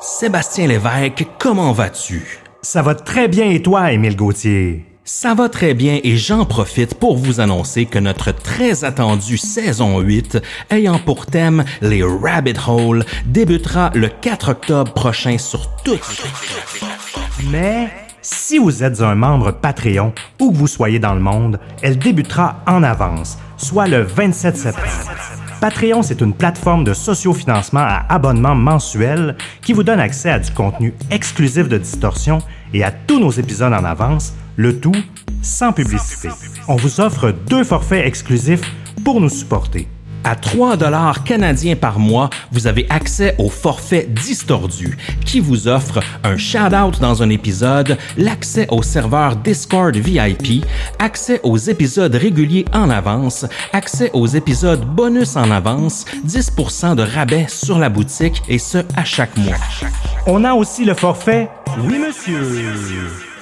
Sébastien Lévesque, comment vas-tu? Ça va très bien et toi, Émile Gauthier? Ça va très bien et j'en profite pour vous annoncer que notre très attendue saison 8, ayant pour thème les Rabbit Hole, débutera le 4 octobre prochain sur toutes les Mais si vous êtes un membre Patreon, où que vous soyez dans le monde, elle débutera en avance, soit le 27 septembre. Patreon, c'est une plateforme de sociofinancement à abonnement mensuel qui vous donne accès à du contenu exclusif de Distorsion et à tous nos épisodes en avance, le tout sans publicité. On vous offre deux forfaits exclusifs pour nous supporter. À 3 dollars canadiens par mois, vous avez accès au forfait Distordu qui vous offre un shout-out dans un épisode, l'accès au serveur Discord VIP, accès aux épisodes réguliers en avance, accès aux épisodes bonus en avance, 10% de rabais sur la boutique et ce à chaque mois. On a aussi le forfait Oui monsieur.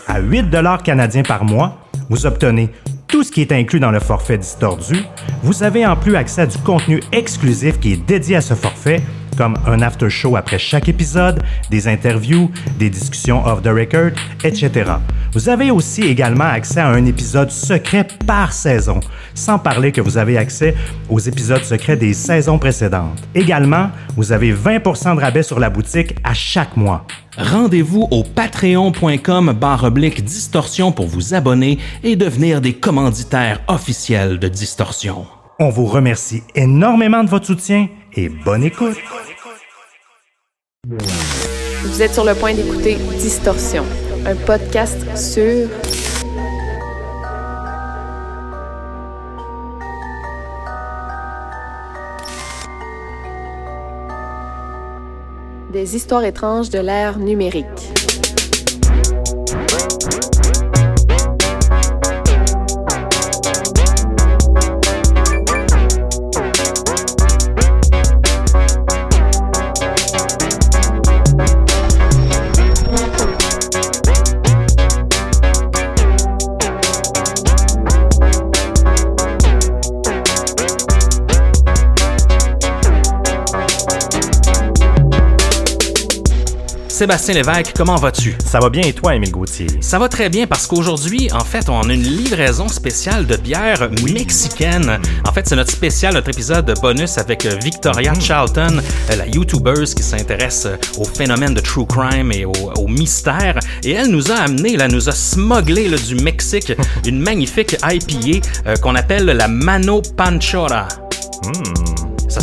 À 8 dollars canadiens par mois, vous obtenez tout ce qui est inclus dans le forfait Distordu. Vous avez en plus accès à du contenu exclusif qui est dédié à ce forfait, comme un after show après chaque épisode, des interviews, des discussions off the record, etc. Vous avez aussi également accès à un épisode secret par saison, sans parler que vous avez accès aux épisodes secrets des saisons précédentes. Également, vous avez 20% de rabais sur la boutique à chaque mois. Rendez-vous au patreon.com barre distorsion pour vous abonner et devenir des commanditaires officiels de Distorsion. On vous remercie énormément de votre soutien et bonne écoute. Vous êtes sur le point d'écouter Distorsion, un podcast sur des histoires étranges de l'ère numérique. Sébastien Lévesque, comment vas-tu? Ça va bien et toi, Émile Gauthier? Ça va très bien parce qu'aujourd'hui, en fait, on a une livraison spéciale de bière mexicaine. En fait, c'est notre spécial, notre épisode de bonus avec Victoria Charlton, euh, la YouTuber qui s'intéresse au phénomène de true crime et au, au mystère. Et elle nous a amené, là, nous a smugglé là, du Mexique une magnifique IPA euh, qu'on appelle la Mano Panchora. Ça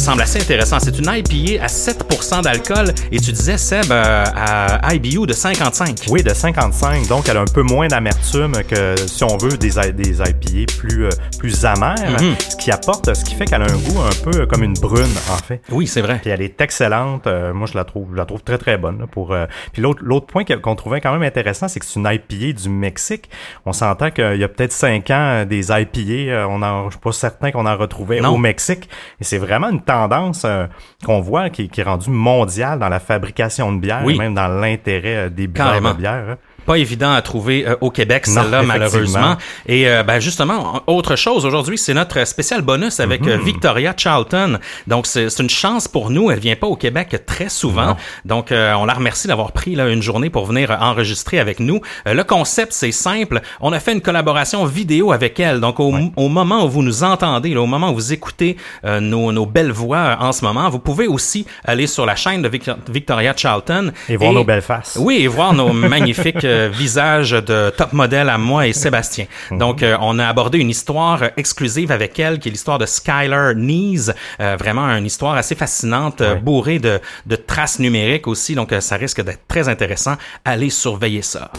semble assez intéressant. C'est une IPA à 7% d'alcool et tu disais, Seb, euh, à IBU de 55. Oui, de 55. Donc, elle a un peu moins d'amertume que, si on veut, des, des IPA plus, euh, plus amères. Mhm. Ce qui apporte, ce qui fait qu'elle a un goût un peu comme une brune, en fait. Oui, c'est vrai. Puis elle est excellente. Euh, moi, je la trouve, je la trouve très très bonne. là, pour. euh, Puis l'autre point qu'on trouvait quand même intéressant, c'est que c'est une IPA du Mexique. On s'entend qu'il y a peut-être cinq ans des IPA, on en, je suis pas certain qu'on en retrouvait Non. au Mexique. Et c'est vraiment une tendance euh, qu'on voit qui, qui est rendue mondiale dans la fabrication de bière, Oui. et même dans l'intérêt euh, des buveurs Carrément. de bière. Pas évident à trouver euh, au Québec, celle-là, malheureusement. Et euh, ben, justement, autre chose, aujourd'hui, c'est notre spécial bonus avec euh, Victoria Charlton. Donc, c'est une chance pour nous. Elle vient pas au Québec très souvent. Donc, euh, on la remercie d'avoir pris là, une journée pour venir enregistrer avec nous. Euh, le concept, c'est simple. On a fait une collaboration vidéo avec elle. Donc, au, au moment où vous nous entendez, là, au moment où vous écoutez euh, nos, nos belles voix euh, en ce moment, vous pouvez aussi aller sur la chaîne de Vic- Victoria Charlton. Et voir nos belles faces. Oui, et voir nos magnifiques euh, visages de top modèle à moi et Sébastien. Donc, euh, on a abordé une histoire exclusive avec elle, qui est l'histoire de Skylar Nees. Euh, vraiment une histoire assez fascinante, euh, bourrée de, de traces numériques aussi. Donc, ça risque d'être très intéressant. Allez surveiller ça.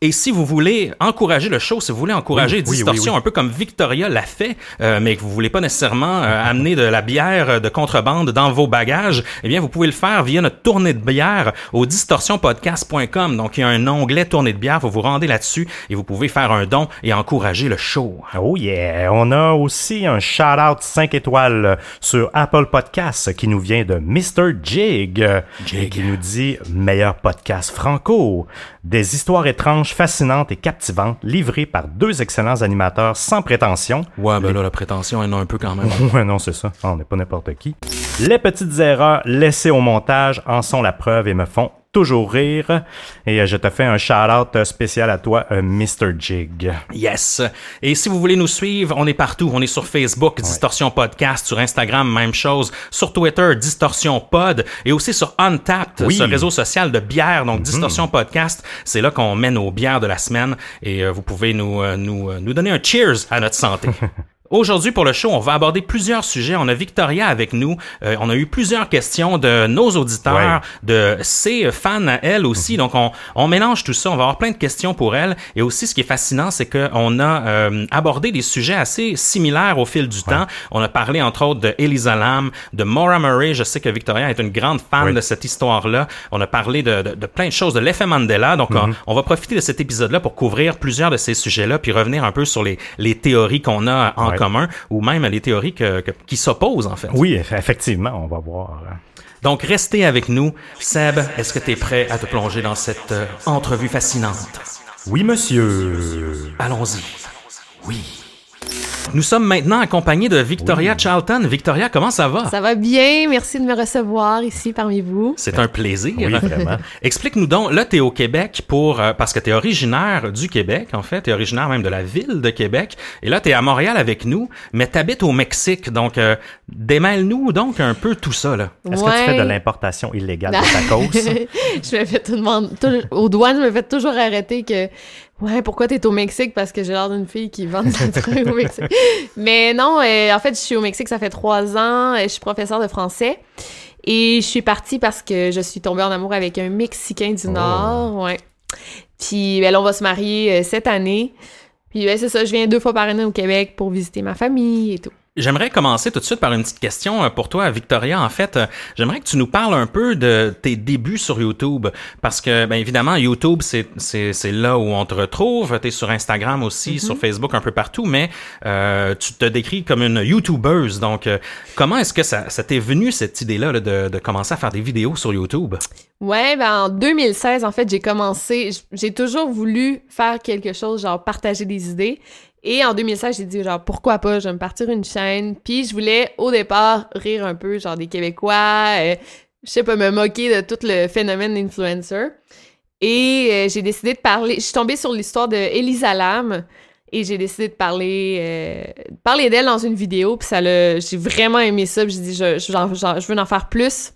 Et si vous voulez encourager le show, si vous voulez encourager Oui, Distorsion, oui, un peu comme Victoria l'a fait, mais que vous voulez pas nécessairement amener de la bière de contrebande dans vos bagages, eh bien, vous pouvez le faire via notre tournée de bière au distorsionpodcast.com. Donc, il y a un onglet tournée de bière, vous vous rendez là-dessus et vous pouvez faire un don et encourager le show. Oh yeah! On a aussi un shout-out 5 étoiles sur Apple Podcasts qui nous vient de Mr. Jig, Jig. qui nous dit meilleur podcast franco. Des histoires étranges, fascinantes et captivantes livrées par deux excellents animateurs sans prétention. Ouais, ben là, la prétention, elle en a un peu quand même. Ouais, non, c'est ça. On n'est pas n'importe qui. Les petites erreurs laissées au montage en sont la preuve et me font toujours rire. Et euh, je te fais un shout-out spécial à toi, euh, Mr. Jig. Yes. Et si vous voulez nous suivre, on est partout. On est sur Facebook, Distorsion Podcast, sur Instagram, même chose, sur Twitter, Distorsion Pod, et aussi sur Untapped, Oui. ce réseau social de bière, donc Distorsion Podcast. C'est là qu'on met nos bières de la semaine et euh, vous pouvez nous, nous, nous donner un cheers à notre santé. Aujourd'hui, pour le show, on va aborder plusieurs sujets. On a Victoria avec nous. Euh, on a eu plusieurs questions de nos auditeurs, de ses fans à elle aussi. Donc, on, on mélange tout ça. On va avoir plein de questions pour elle. Et aussi, ce qui est fascinant, c'est qu'on a euh, abordé des sujets assez similaires au fil du temps. On a parlé, entre autres, de Elisa Lam, de Maura Murray. Je sais que Victoria est une grande fan de cette histoire-là. On a parlé de, de, de plein de choses, de l'effet Mandela. Donc, on, on va profiter de cet épisode-là pour couvrir plusieurs de ces sujets-là, puis revenir un peu sur les, les théories qu'on a en. Commun, ou même les théories que, que- qui s'opposent, en fait. Oui, eff- effectivement, on va voir. Donc, restez avec nous. Seb, est-ce que tu es prêt à te plonger dans cette euh, entrevue fascinante? Oui, monsieur. Allons-y. Oui. Nous sommes maintenant accompagnés de Victoria Charlton. Victoria, comment ça va? Ça va bien, merci de me recevoir ici parmi vous. C'est un plaisir. Oui, vraiment. Explique-nous donc, là, tu es au Québec pour, euh, parce que tu es originaire du Québec, en fait, tu es originaire même de la ville de Québec, et là, tu es à Montréal avec nous, mais tu habites au Mexique, donc euh, démêle-nous donc un peu tout ça, là. Est-ce que tu fais de l'importation illégale de tacos? je me fais tout demander, tout- aux douanes, je me fais toujours arrêter que, ouais, pourquoi t'es au Mexique? Parce que j'ai l'air d'une fille qui vend de la drogue au Mexique. Mais non, euh, en fait, je suis au Mexique, ça fait trois ans, euh, je suis professeure de français. Et je suis partie parce que je suis tombée en amour avec un Mexicain du Oh. Nord, ouais. Puis, ben, là, on va se marier euh, cette année. Puis, ben, c'est ça, je viens deux fois par année au Québec pour visiter ma famille et tout. J'aimerais commencer tout de suite par une petite question euh, pour toi, Victoria. En fait, euh, j'aimerais que tu nous parles un peu de tes débuts sur YouTube, parce que, bien évidemment, YouTube, c'est c'est c'est là où on te retrouve. T'es sur Instagram aussi, sur Facebook, un peu partout, mais euh, tu te décris comme une YouTubeuse. Donc, euh, comment est-ce que ça, ça t'est venu cette idée-là là, de, de commencer à faire des vidéos sur YouTube? Ouais, ben en 2016, en fait, j'ai commencé, j'ai toujours voulu faire quelque chose, genre partager des idées. Et en 2016, j'ai dit, genre, pourquoi pas, je vais me partir une chaîne. Puis je voulais, au départ, rire un peu, genre, des Québécois, euh, je sais pas, me moquer de tout le phénomène d'influencer. Et euh, j'ai décidé de parler, je suis tombée sur l'histoire de Elisa Lam. Et j'ai décidé de parler, euh, parler d'elle dans une vidéo, puis ça l'a, j'ai vraiment aimé ça, puis j'ai dit, je, je, je veux en faire plus.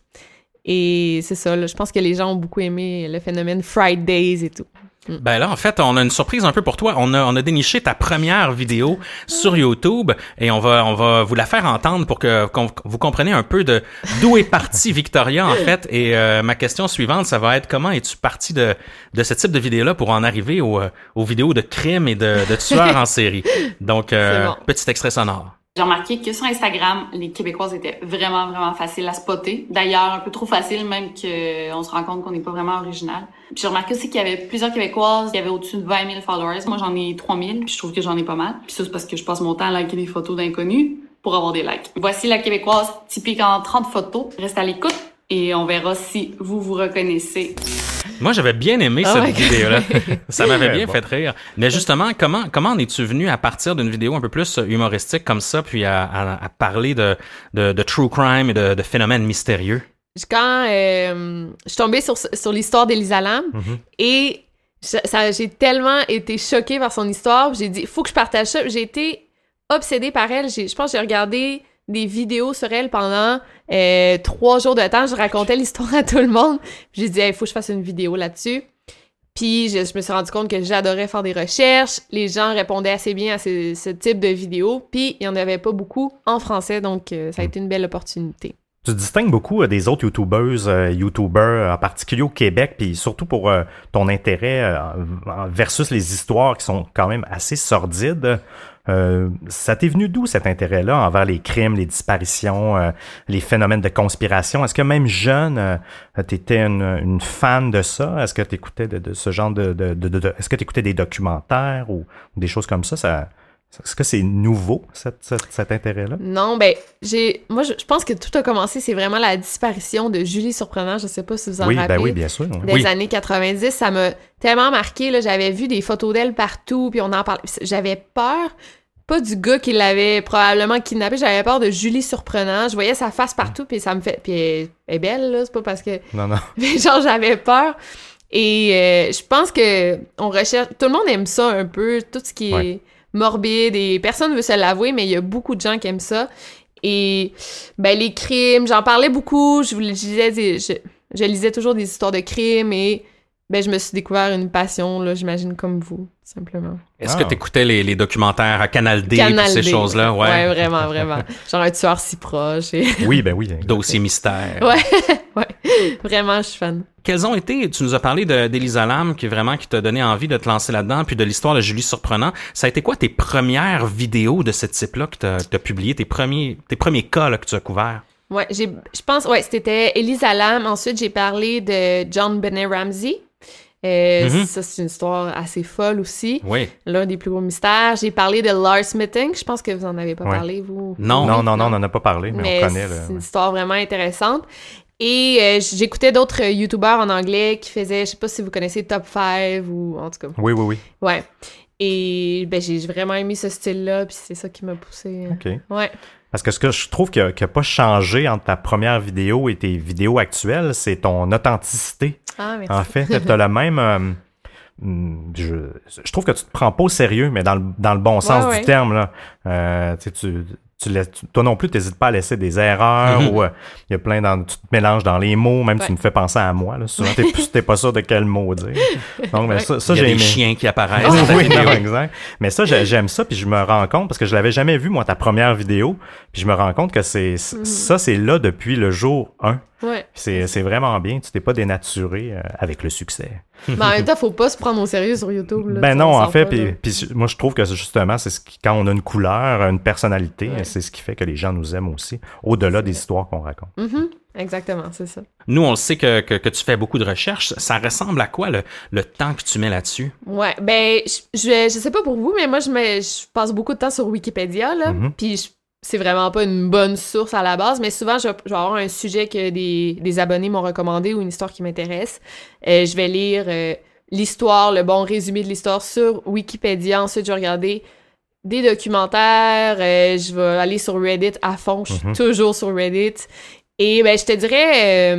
Et c'est ça, là, je pense que les gens ont beaucoup aimé le phénomène Fridays et tout. Ben là, en fait, on a une surprise un peu pour toi. On a, on a déniché ta première vidéo sur YouTube et on va, on va vous la faire entendre pour que vous compreniez un peu de d'où est partie Victoria en fait. Et euh, ma question suivante, ça va être comment es-tu parti de de ce type de vidéo-là pour en arriver au, euh, aux vidéos de crimes et de, de tueurs en série? Donc, euh, bon. petit extrait sonore. J'ai remarqué que sur Instagram, les Québécoises étaient vraiment, vraiment faciles à spotter. D'ailleurs, un peu trop facile, même qu'on se rend compte qu'on n'est pas vraiment original. Puis j'ai remarqué aussi qu'il y avait plusieurs Québécoises qui avaient au-dessus de 20 000 followers. Moi, j'en ai 3 000, puis je trouve que j'en ai pas mal. Puis ça, c'est parce que je passe mon temps à liker des photos d'inconnus pour avoir des likes. Voici la Québécoise typique en 30 photos. Reste à l'écoute et on verra si vous vous reconnaissez. Moi, j'avais bien aimé Oh cette God. vidéo-là. Ça m'avait bien bon. fait rire. Mais justement, comment comment en es-tu venu à partir d'une vidéo un peu plus humoristique comme ça, puis à, à- à parler de, de, de true crime et de, de phénomènes mystérieux? Quand euh, je suis tombée sur, sur l'histoire d'Elisa Lam Mhm. et j'ai tellement été choquée par son histoire, j'ai dit, faut que je partage ça. J'ai été obsédée par elle. J'ai- Je pense que j'ai regardé des vidéos sur elle pendant euh, trois jours de temps. Je racontais l'histoire à tout le monde. J'ai dit, il faut que je fasse une vidéo là-dessus. Puis je, me suis rendu compte que j'adorais faire des recherches. Les gens répondaient assez bien à ce, type de vidéos. Puis il n'y en avait pas beaucoup en français, donc euh, ça a été une belle opportunité. Tu te distingues beaucoup euh, des autres YouTubeuses, YouTubers, en particulier au Québec, puis surtout pour ton intérêt versus les histoires qui sont quand même assez sordides. Euh, ça t'est venu d'où cet intérêt-là envers les crimes, les disparitions, euh, les phénomènes de conspiration? Est-ce que même jeune, euh, t'étais une, fan de ça? Est-ce que t'écoutais de, de ce genre de, est-ce que t'écoutais des documentaires ou, des choses comme ça est-ce que c'est nouveau, cet intérêt-là? Non, ben, j'ai. Moi, je, je pense que tout a commencé, c'est vraiment la disparition de Julie Surprenant. Je sais pas si vous en Oui, rappelez. ben oui, bien sûr. Des Oui. années 90, ça m'a tellement marqué. là. J'avais vu des photos d'elle partout, puis on en parlait. J'avais peur. pas du gars qui l'avait probablement kidnappé, j'avais peur de Julie Surprenant. Je voyais sa face partout, puis ça me fait... Puis elle est belle, là, c'est pas parce que... Non, non. Mais genre, j'avais peur. Et euh, je pense que on recherche... Tout le monde aime ça un peu, tout ce qui est. morbide, et personne veut se l'avouer, mais il y a beaucoup de gens qui aiment ça. Et, ben, les crimes, j'en parlais beaucoup, je, vous lisais, je lisais toujours des histoires de crimes, et ben, je me suis découvert une passion, là, j'imagine, comme vous, simplement. Est-ce Ah. que tu écoutais les, les documentaires à Canal D Canal et ces choses-là? Ouais. Ouais, vraiment, vraiment. Genre un tueur si proche, et... Oui, ben oui. Dossier mystère. Ouais, ouais. Vraiment, je suis fan. Quels ont été, tu nous as parlé de- d'Elisa Lam, qui vraiment qui t'a donné envie de te lancer là-dedans, puis de l'histoire de Julie Surprenant. Ça a été quoi tes premières vidéos de ce type-là que t'as as publiées, tes premiers, tes premiers cas là, que tu as couverts? Ouais, j'ai, je pense, ouais, c'était Elisa Lam. Ensuite, j'ai parlé de John Benet Ramsey. Euh, Mhm. Ça, c'est une histoire assez folle aussi. Oui. L'un des plus gros mystères. J'ai parlé de Lars Mitting. Je pense que vous en avez pas parlé, vous. Non. Non, non, non, on n'en a pas parlé, mais, Mais on connaît. c'est une histoire vraiment intéressante. Et euh, j'écoutais d'autres euh, YouTubers en anglais qui faisaient, je sais pas si vous connaissez Top 5 ou en tout cas. Oui, oui, oui. Ouais. Et ben, j'ai vraiment aimé ce style-là, puis c'est ça qui m'a poussé. OK. Ouais. Parce que ce que je trouve qui n'a pas changé entre ta première vidéo et tes vidéos actuelles, c'est ton authenticité. Ah, merci. En fait, tu as le même. euh, hum, je, je trouve que tu te prends pas au sérieux, mais dans le, dans le bon sens ouais. du terme. Là. Euh, tu, tu, laisses- toi non plus, tu n'hésites pas à laisser des erreurs Mhm. ou euh, il y a plein dans, tu te mélanges dans les mots, même Ouais. tu me fais penser à moi. Là. Souvent, tu n'es pas sûr de quel mot dire. Donc, ben, Ouais. ça, ça Il y a j'ai des aimé. chiens qui apparaissent ta oui, non, exact. Mais ça, j'ai- j'aime ça, puis je me rends compte, parce que je l'avais jamais vu, moi, ta première vidéo, puis je me rends compte que c'est Mhm. ça, c'est là depuis le jour 1. Ouais. C'est c'est vraiment bien, tu t'es pas dénaturé euh, avec le succès. Mais en même temps, faut pas se prendre au sérieux sur YouTube. Là, ben non, on en fait, puis, moi je trouve que c'est justement, c'est ce qui, quand on a une couleur, une personnalité, Ouais. c'est ce qui fait que les gens nous aiment aussi, au-delà des histoires qu'on raconte. Mhm. Exactement, c'est ça. Nous, on le sait que, que, que tu fais beaucoup de recherches. Ça ressemble à quoi le, le temps que tu mets là-dessus? Ouais, ben, je, je, je sais pas pour vous, mais moi, je, mets, je passe beaucoup de temps sur Wikipédia, là. Mhm. Puis je- c'est vraiment pas une bonne source à la base, mais souvent, je, je vais avoir un sujet que des, des abonnés m'ont recommandé ou une histoire qui m'intéresse. Euh, je vais lire euh, l'histoire, le bon résumé de l'histoire sur Wikipédia. Ensuite, je vais regarder des documentaires. euh, je vais aller sur Reddit à fond. Je suis Mhm. toujours sur Reddit. Et ben, je te dirais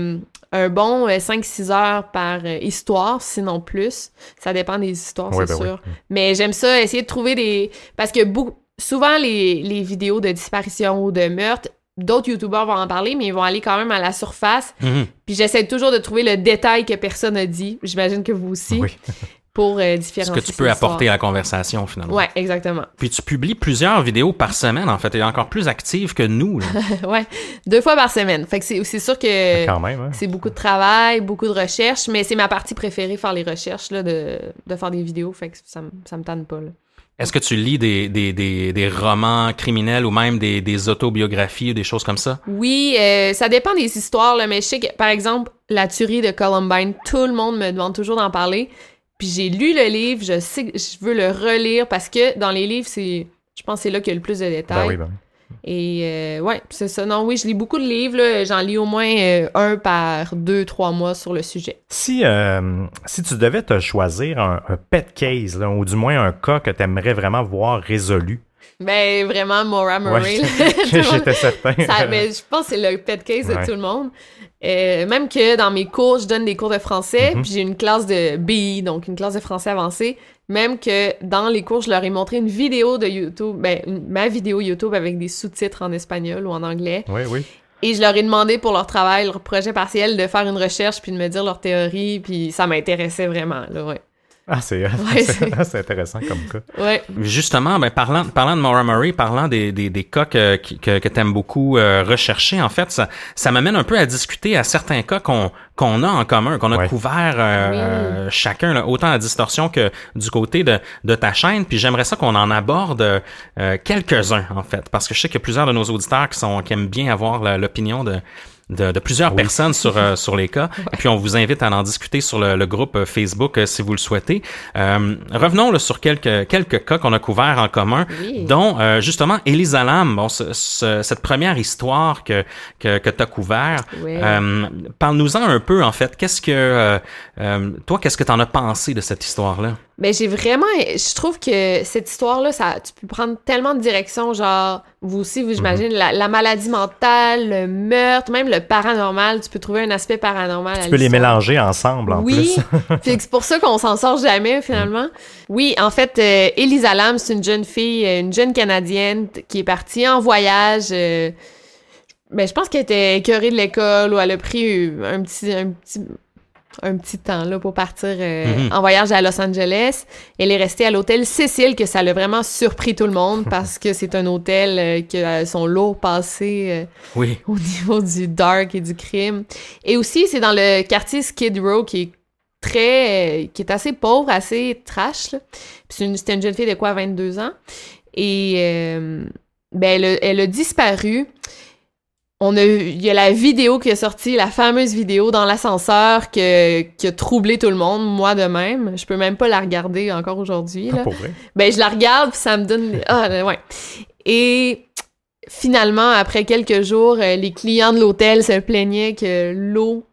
un bon euh, 5-6 heures par histoire, sinon plus. Ça dépend des histoires, Ouais, c'est ben sûr. Mais j'aime ça, essayer de trouver des... Parce que beaucoup... souvent, les, les vidéos de disparition ou de meurtre, d'autres YouTubeurs vont en parler, mais ils vont aller quand même à la surface. Mhm. Puis j'essaie toujours de trouver le détail que personne n'a dit. J'imagine que vous aussi, Oui. pour euh, Ce différencier que tu peux apporter à la conversation, finalement. Ouais, exactement. Puis tu publies plusieurs vidéos par semaine, en fait. Tu es encore plus active que nous. là. ouais, deux fois par semaine. Fait que c'est sûr que... Même, hein? C'est beaucoup de travail, beaucoup de recherches, mais c'est ma partie préférée, faire les recherches, là, de, de faire des vidéos, fait que ça, me- ça me tanne pas, là. Est-ce que tu lis des, des, des, des romans criminels ou même des, des autobiographies ou des choses comme ça? Oui, euh, ça dépend des histoires, là, mais je sais que, par exemple, la tuerie de Columbine, tout le monde me demande toujours d'en parler. Puis j'ai lu le livre, je sais que je veux le relire parce que dans les livres, c'est, je pense que c'est là qu'il y a le plus de détails. Ben oui, ben oui. Et euh, ouais, c'est ça. Non, oui, je lis beaucoup de livres, j'en lis au moins euh, un par deux, trois mois sur le sujet. Si, euh, si tu devais te choisir un, un pet case, ou du moins un cas que tu aimerais vraiment voir résolu, Ben vraiment, Maura Murray. Ouais, j'étais certain. Ça, ben, je pense que c'est le pet case de tout le monde. Euh, même que dans mes cours, je donne des cours de français, Mhm. puis j'ai une classe de BI, donc une classe de français avancé. Même que dans les cours, je leur ai montré une vidéo de YouTube, ben, une- ma vidéo YouTube avec des sous-titres en espagnol ou en anglais. Oui, oui. Et je leur ai demandé pour leur travail, leur projet partiel, de faire une recherche puis de me dire leur théorie, puis ça m'intéressait vraiment, là, ouais. Ah, c'est Ouais, intéressant comme cas. Ouais. Justement, ben, parlant, parlant de Maura Murray, parlant des, des, des cas que, que, que tu aimes beaucoup euh, rechercher, en fait, ça, ça m'amène un peu à discuter à certains cas qu'on qu'on a en commun, qu'on a Ouais. couvert euh, Oui. euh, chacun, là, autant à distorsion que du côté de, de ta chaîne. Puis j'aimerais ça qu'on en aborde euh, quelques-uns, en fait, parce que je sais qu'il y a plusieurs de nos auditeurs qui, sont, qui aiment bien avoir l'opinion de de, de plusieurs Oui. personnes sur euh, sur les cas. Et puis on vous invite à en discuter sur le, le groupe euh, Facebook euh, si vous le souhaitez. Euh, revenons là, sur quelques quelques cas qu'on a couverts en commun, Oui. dont euh, justement Elisa Lam. Bon, ce- ce- cette première histoire que que, que tu as couvert. Euh, Parle-nous-en un peu en fait. Qu'est-ce que euh, euh, toi, qu'est-ce que t'en as pensé de cette histoire-là? Ben, j'ai vraiment. Je trouve que cette histoire-là, ça, tu peux prendre tellement de directions, genre, vous aussi, vous, j'imagine, la, la maladie mentale, le meurtre, même le paranormal. Tu peux trouver un aspect paranormal. à Tu peux les mélanger ensemble en Oui, plus. Puis c'est pour ça qu'on s'en sort jamais finalement. Oui, en fait, euh, Elisa Lam, c'est une jeune fille, euh, une jeune Canadienne qui est partie en voyage. euh, ben, je pense qu'elle était écœurée de l'école ou elle a pris un petit, un petit, un petit temps là pour partir euh, Mhm. en voyage à Los Angeles. Elle est restée à l'hôtel Cécile, que ça l'a vraiment surpris tout le monde parce que c'est un hôtel euh, qui a son lourd passé. euh, Oui. au niveau du dark et du crime. Et aussi, c'est dans le quartier Skid Row qui est très... euh, qui est assez pauvre, assez trash. là. Puis c'est une, c'était une jeune fille de quoi, 22 ans? Et euh, ben, elle a disparu. On a, eu- il y a la vidéo qui est sortie, la fameuse vidéo dans l'ascenseur qui a troublé tout le monde, moi de même. Je peux même pas la regarder encore aujourd'hui. vrai? Ben, je la regarde, puis ça me donne... Ah, ouais. Et finalement, après quelques jours, euh, les clients de l'hôtel se plaignaient que l'eau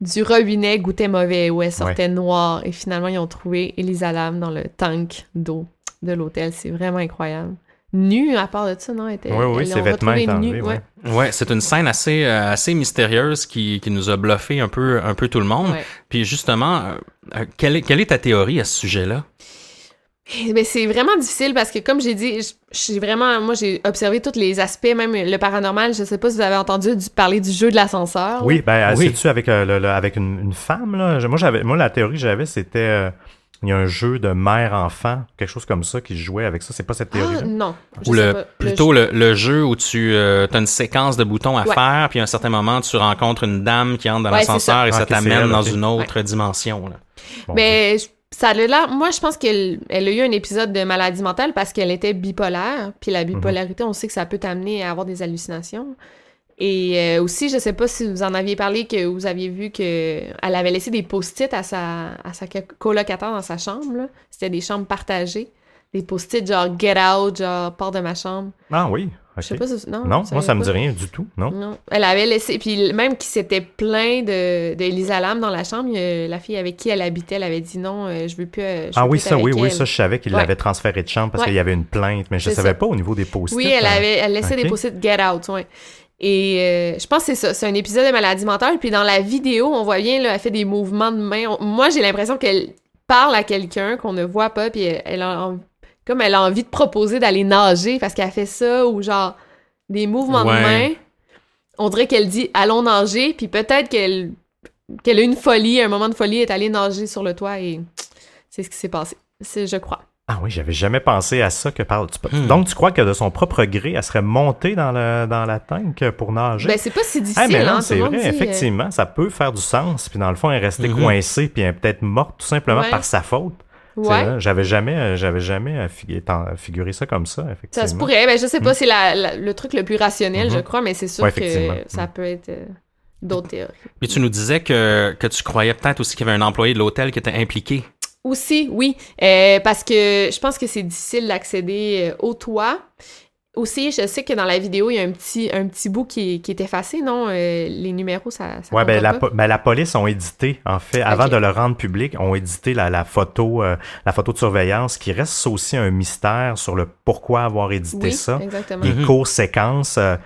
du robinet goûtait mauvais ou elle sortait noire. Et finalement, ils ont trouvé Elisa Lam dans le tank d'eau de l'hôtel. C'est vraiment incroyable. Nue, à part de ça, non? Elle était, Oui, oui, ses vêtements étaient enlevés, ouais. Ouais, c'est une scène assez euh, assez mystérieuse qui, qui nous a bluffé un peu un peu tout le monde. Ouais. Puis justement, euh, euh, quelle est quelle est ta théorie à ce sujet-là? Eh ben, c'est vraiment difficile parce que, comme j'ai dit, j'ai vraiment, moi, j'ai observé tous les aspects, même le paranormal. Je sais pas si vous avez entendu du- parler du jeu de l'ascenseur. Oui, ben, Oui. c'est-tu avec, euh, le- le- avec une, une femme, là? Je- Moi, j'avais, moi, la théorie que j'avais, c'était, euh, il y a un jeu de mère-enfant, quelque chose comme ça, qui se jouait avec ça. C'est pas cette Ah, théorie-là? non. je Ou sais le pas. plutôt le, le jeu où tu as une séquence de boutons à Ouais. faire, puis à un certain moment tu rencontres une dame qui entre dans Ouais, l'ascenseur et ça. ça Ah, t'amène dans une autre dimension. là. Bon, Mais ça a l'air. Moi, je pense qu'elle elle a eu un épisode de maladie mentale parce qu'elle était bipolaire. Puis la bipolarité, on sait que ça peut t'amener à avoir des hallucinations. Et euh, aussi, je sais pas si vous en aviez parlé, que vous aviez vu que elle avait laissé des post-it à sa, à sa colocataire dans sa chambre. C'était des chambres partagées. Des post-it genre « get out », genre « pars de ma chambre Ah oui, ok. Je sais pas si... Non, non, moi, ça me pas? dit rien du tout, non? Non. Elle avait laissé. Puis même qui s'était plaint de, de Elisa Lam dans la chambre, la fille avec qui elle habitait, elle avait dit non, euh, je veux plus. euh, je Ah veux oui, plus ça, oui, oui, ça, je savais qu'il Ouais. l'avait transféré de chambre parce Ouais. qu'il y avait une plainte, mais je savais ça. pas au niveau des post-it. Oui, elle euh, avait, elle laissait des post-it get out, ouais. Et euh, je pense que c'est ça, c'est un épisode de maladie mentale. Puis dans la vidéo, on voit bien, là, elle fait des mouvements de main. On- moi, j'ai l'impression qu'elle parle à quelqu'un qu'on ne voit pas, puis elle, elle a, en- comme elle a envie de proposer d'aller nager parce qu'elle fait ça, ou genre des mouvements Ouais. de main. On dirait qu'elle dit allons nager, puis peut-être qu'elle qu'elle a une folie, un moment de folie, est allée nager sur le toit et c'est ce qui s'est passé. C'est, je crois. Ah oui, j'avais jamais pensé à ça que parle. tu- Hmm. Donc, tu crois que de son propre gré, elle serait montée dans, le, dans la tank pour nager? Ben, c'est pas si Ah, difficile, mais non, hein, c'est vrai, dit, euh, effectivement, ça peut faire du sens. Puis dans le fond, elle est restée Mhm. coincée, puis elle est peut-être morte tout simplement Ouais. par sa faute. Ouais. J'avais jamais, euh, j'avais jamais euh, figu- figuré ça comme ça, effectivement. Ça se pourrait, ben je sais pas, c'est la, la- le truc le plus rationnel, je crois, mais c'est sûr Ouais, que ça peut être euh, d'autres théories. Puis tu nous disais que, que tu croyais peut-être aussi qu'il y avait un employé de l'hôtel qui était impliqué. Aussi, oui, euh, parce que je pense que c'est difficile d'accéder euh, au toit. Aussi, je sais que dans la vidéo, il y a un petit, un petit bout qui est, qui est effacé, non? Euh, les numéros, ça, ça Ouais, ben la, ben, la police ont édité, en fait, avant de le rendre public, ont édité la, la photo, euh, la photo de surveillance, qui reste aussi un mystère sur le pourquoi avoir édité oui, ça. exactement. Les Mhm. courts séquences, euh,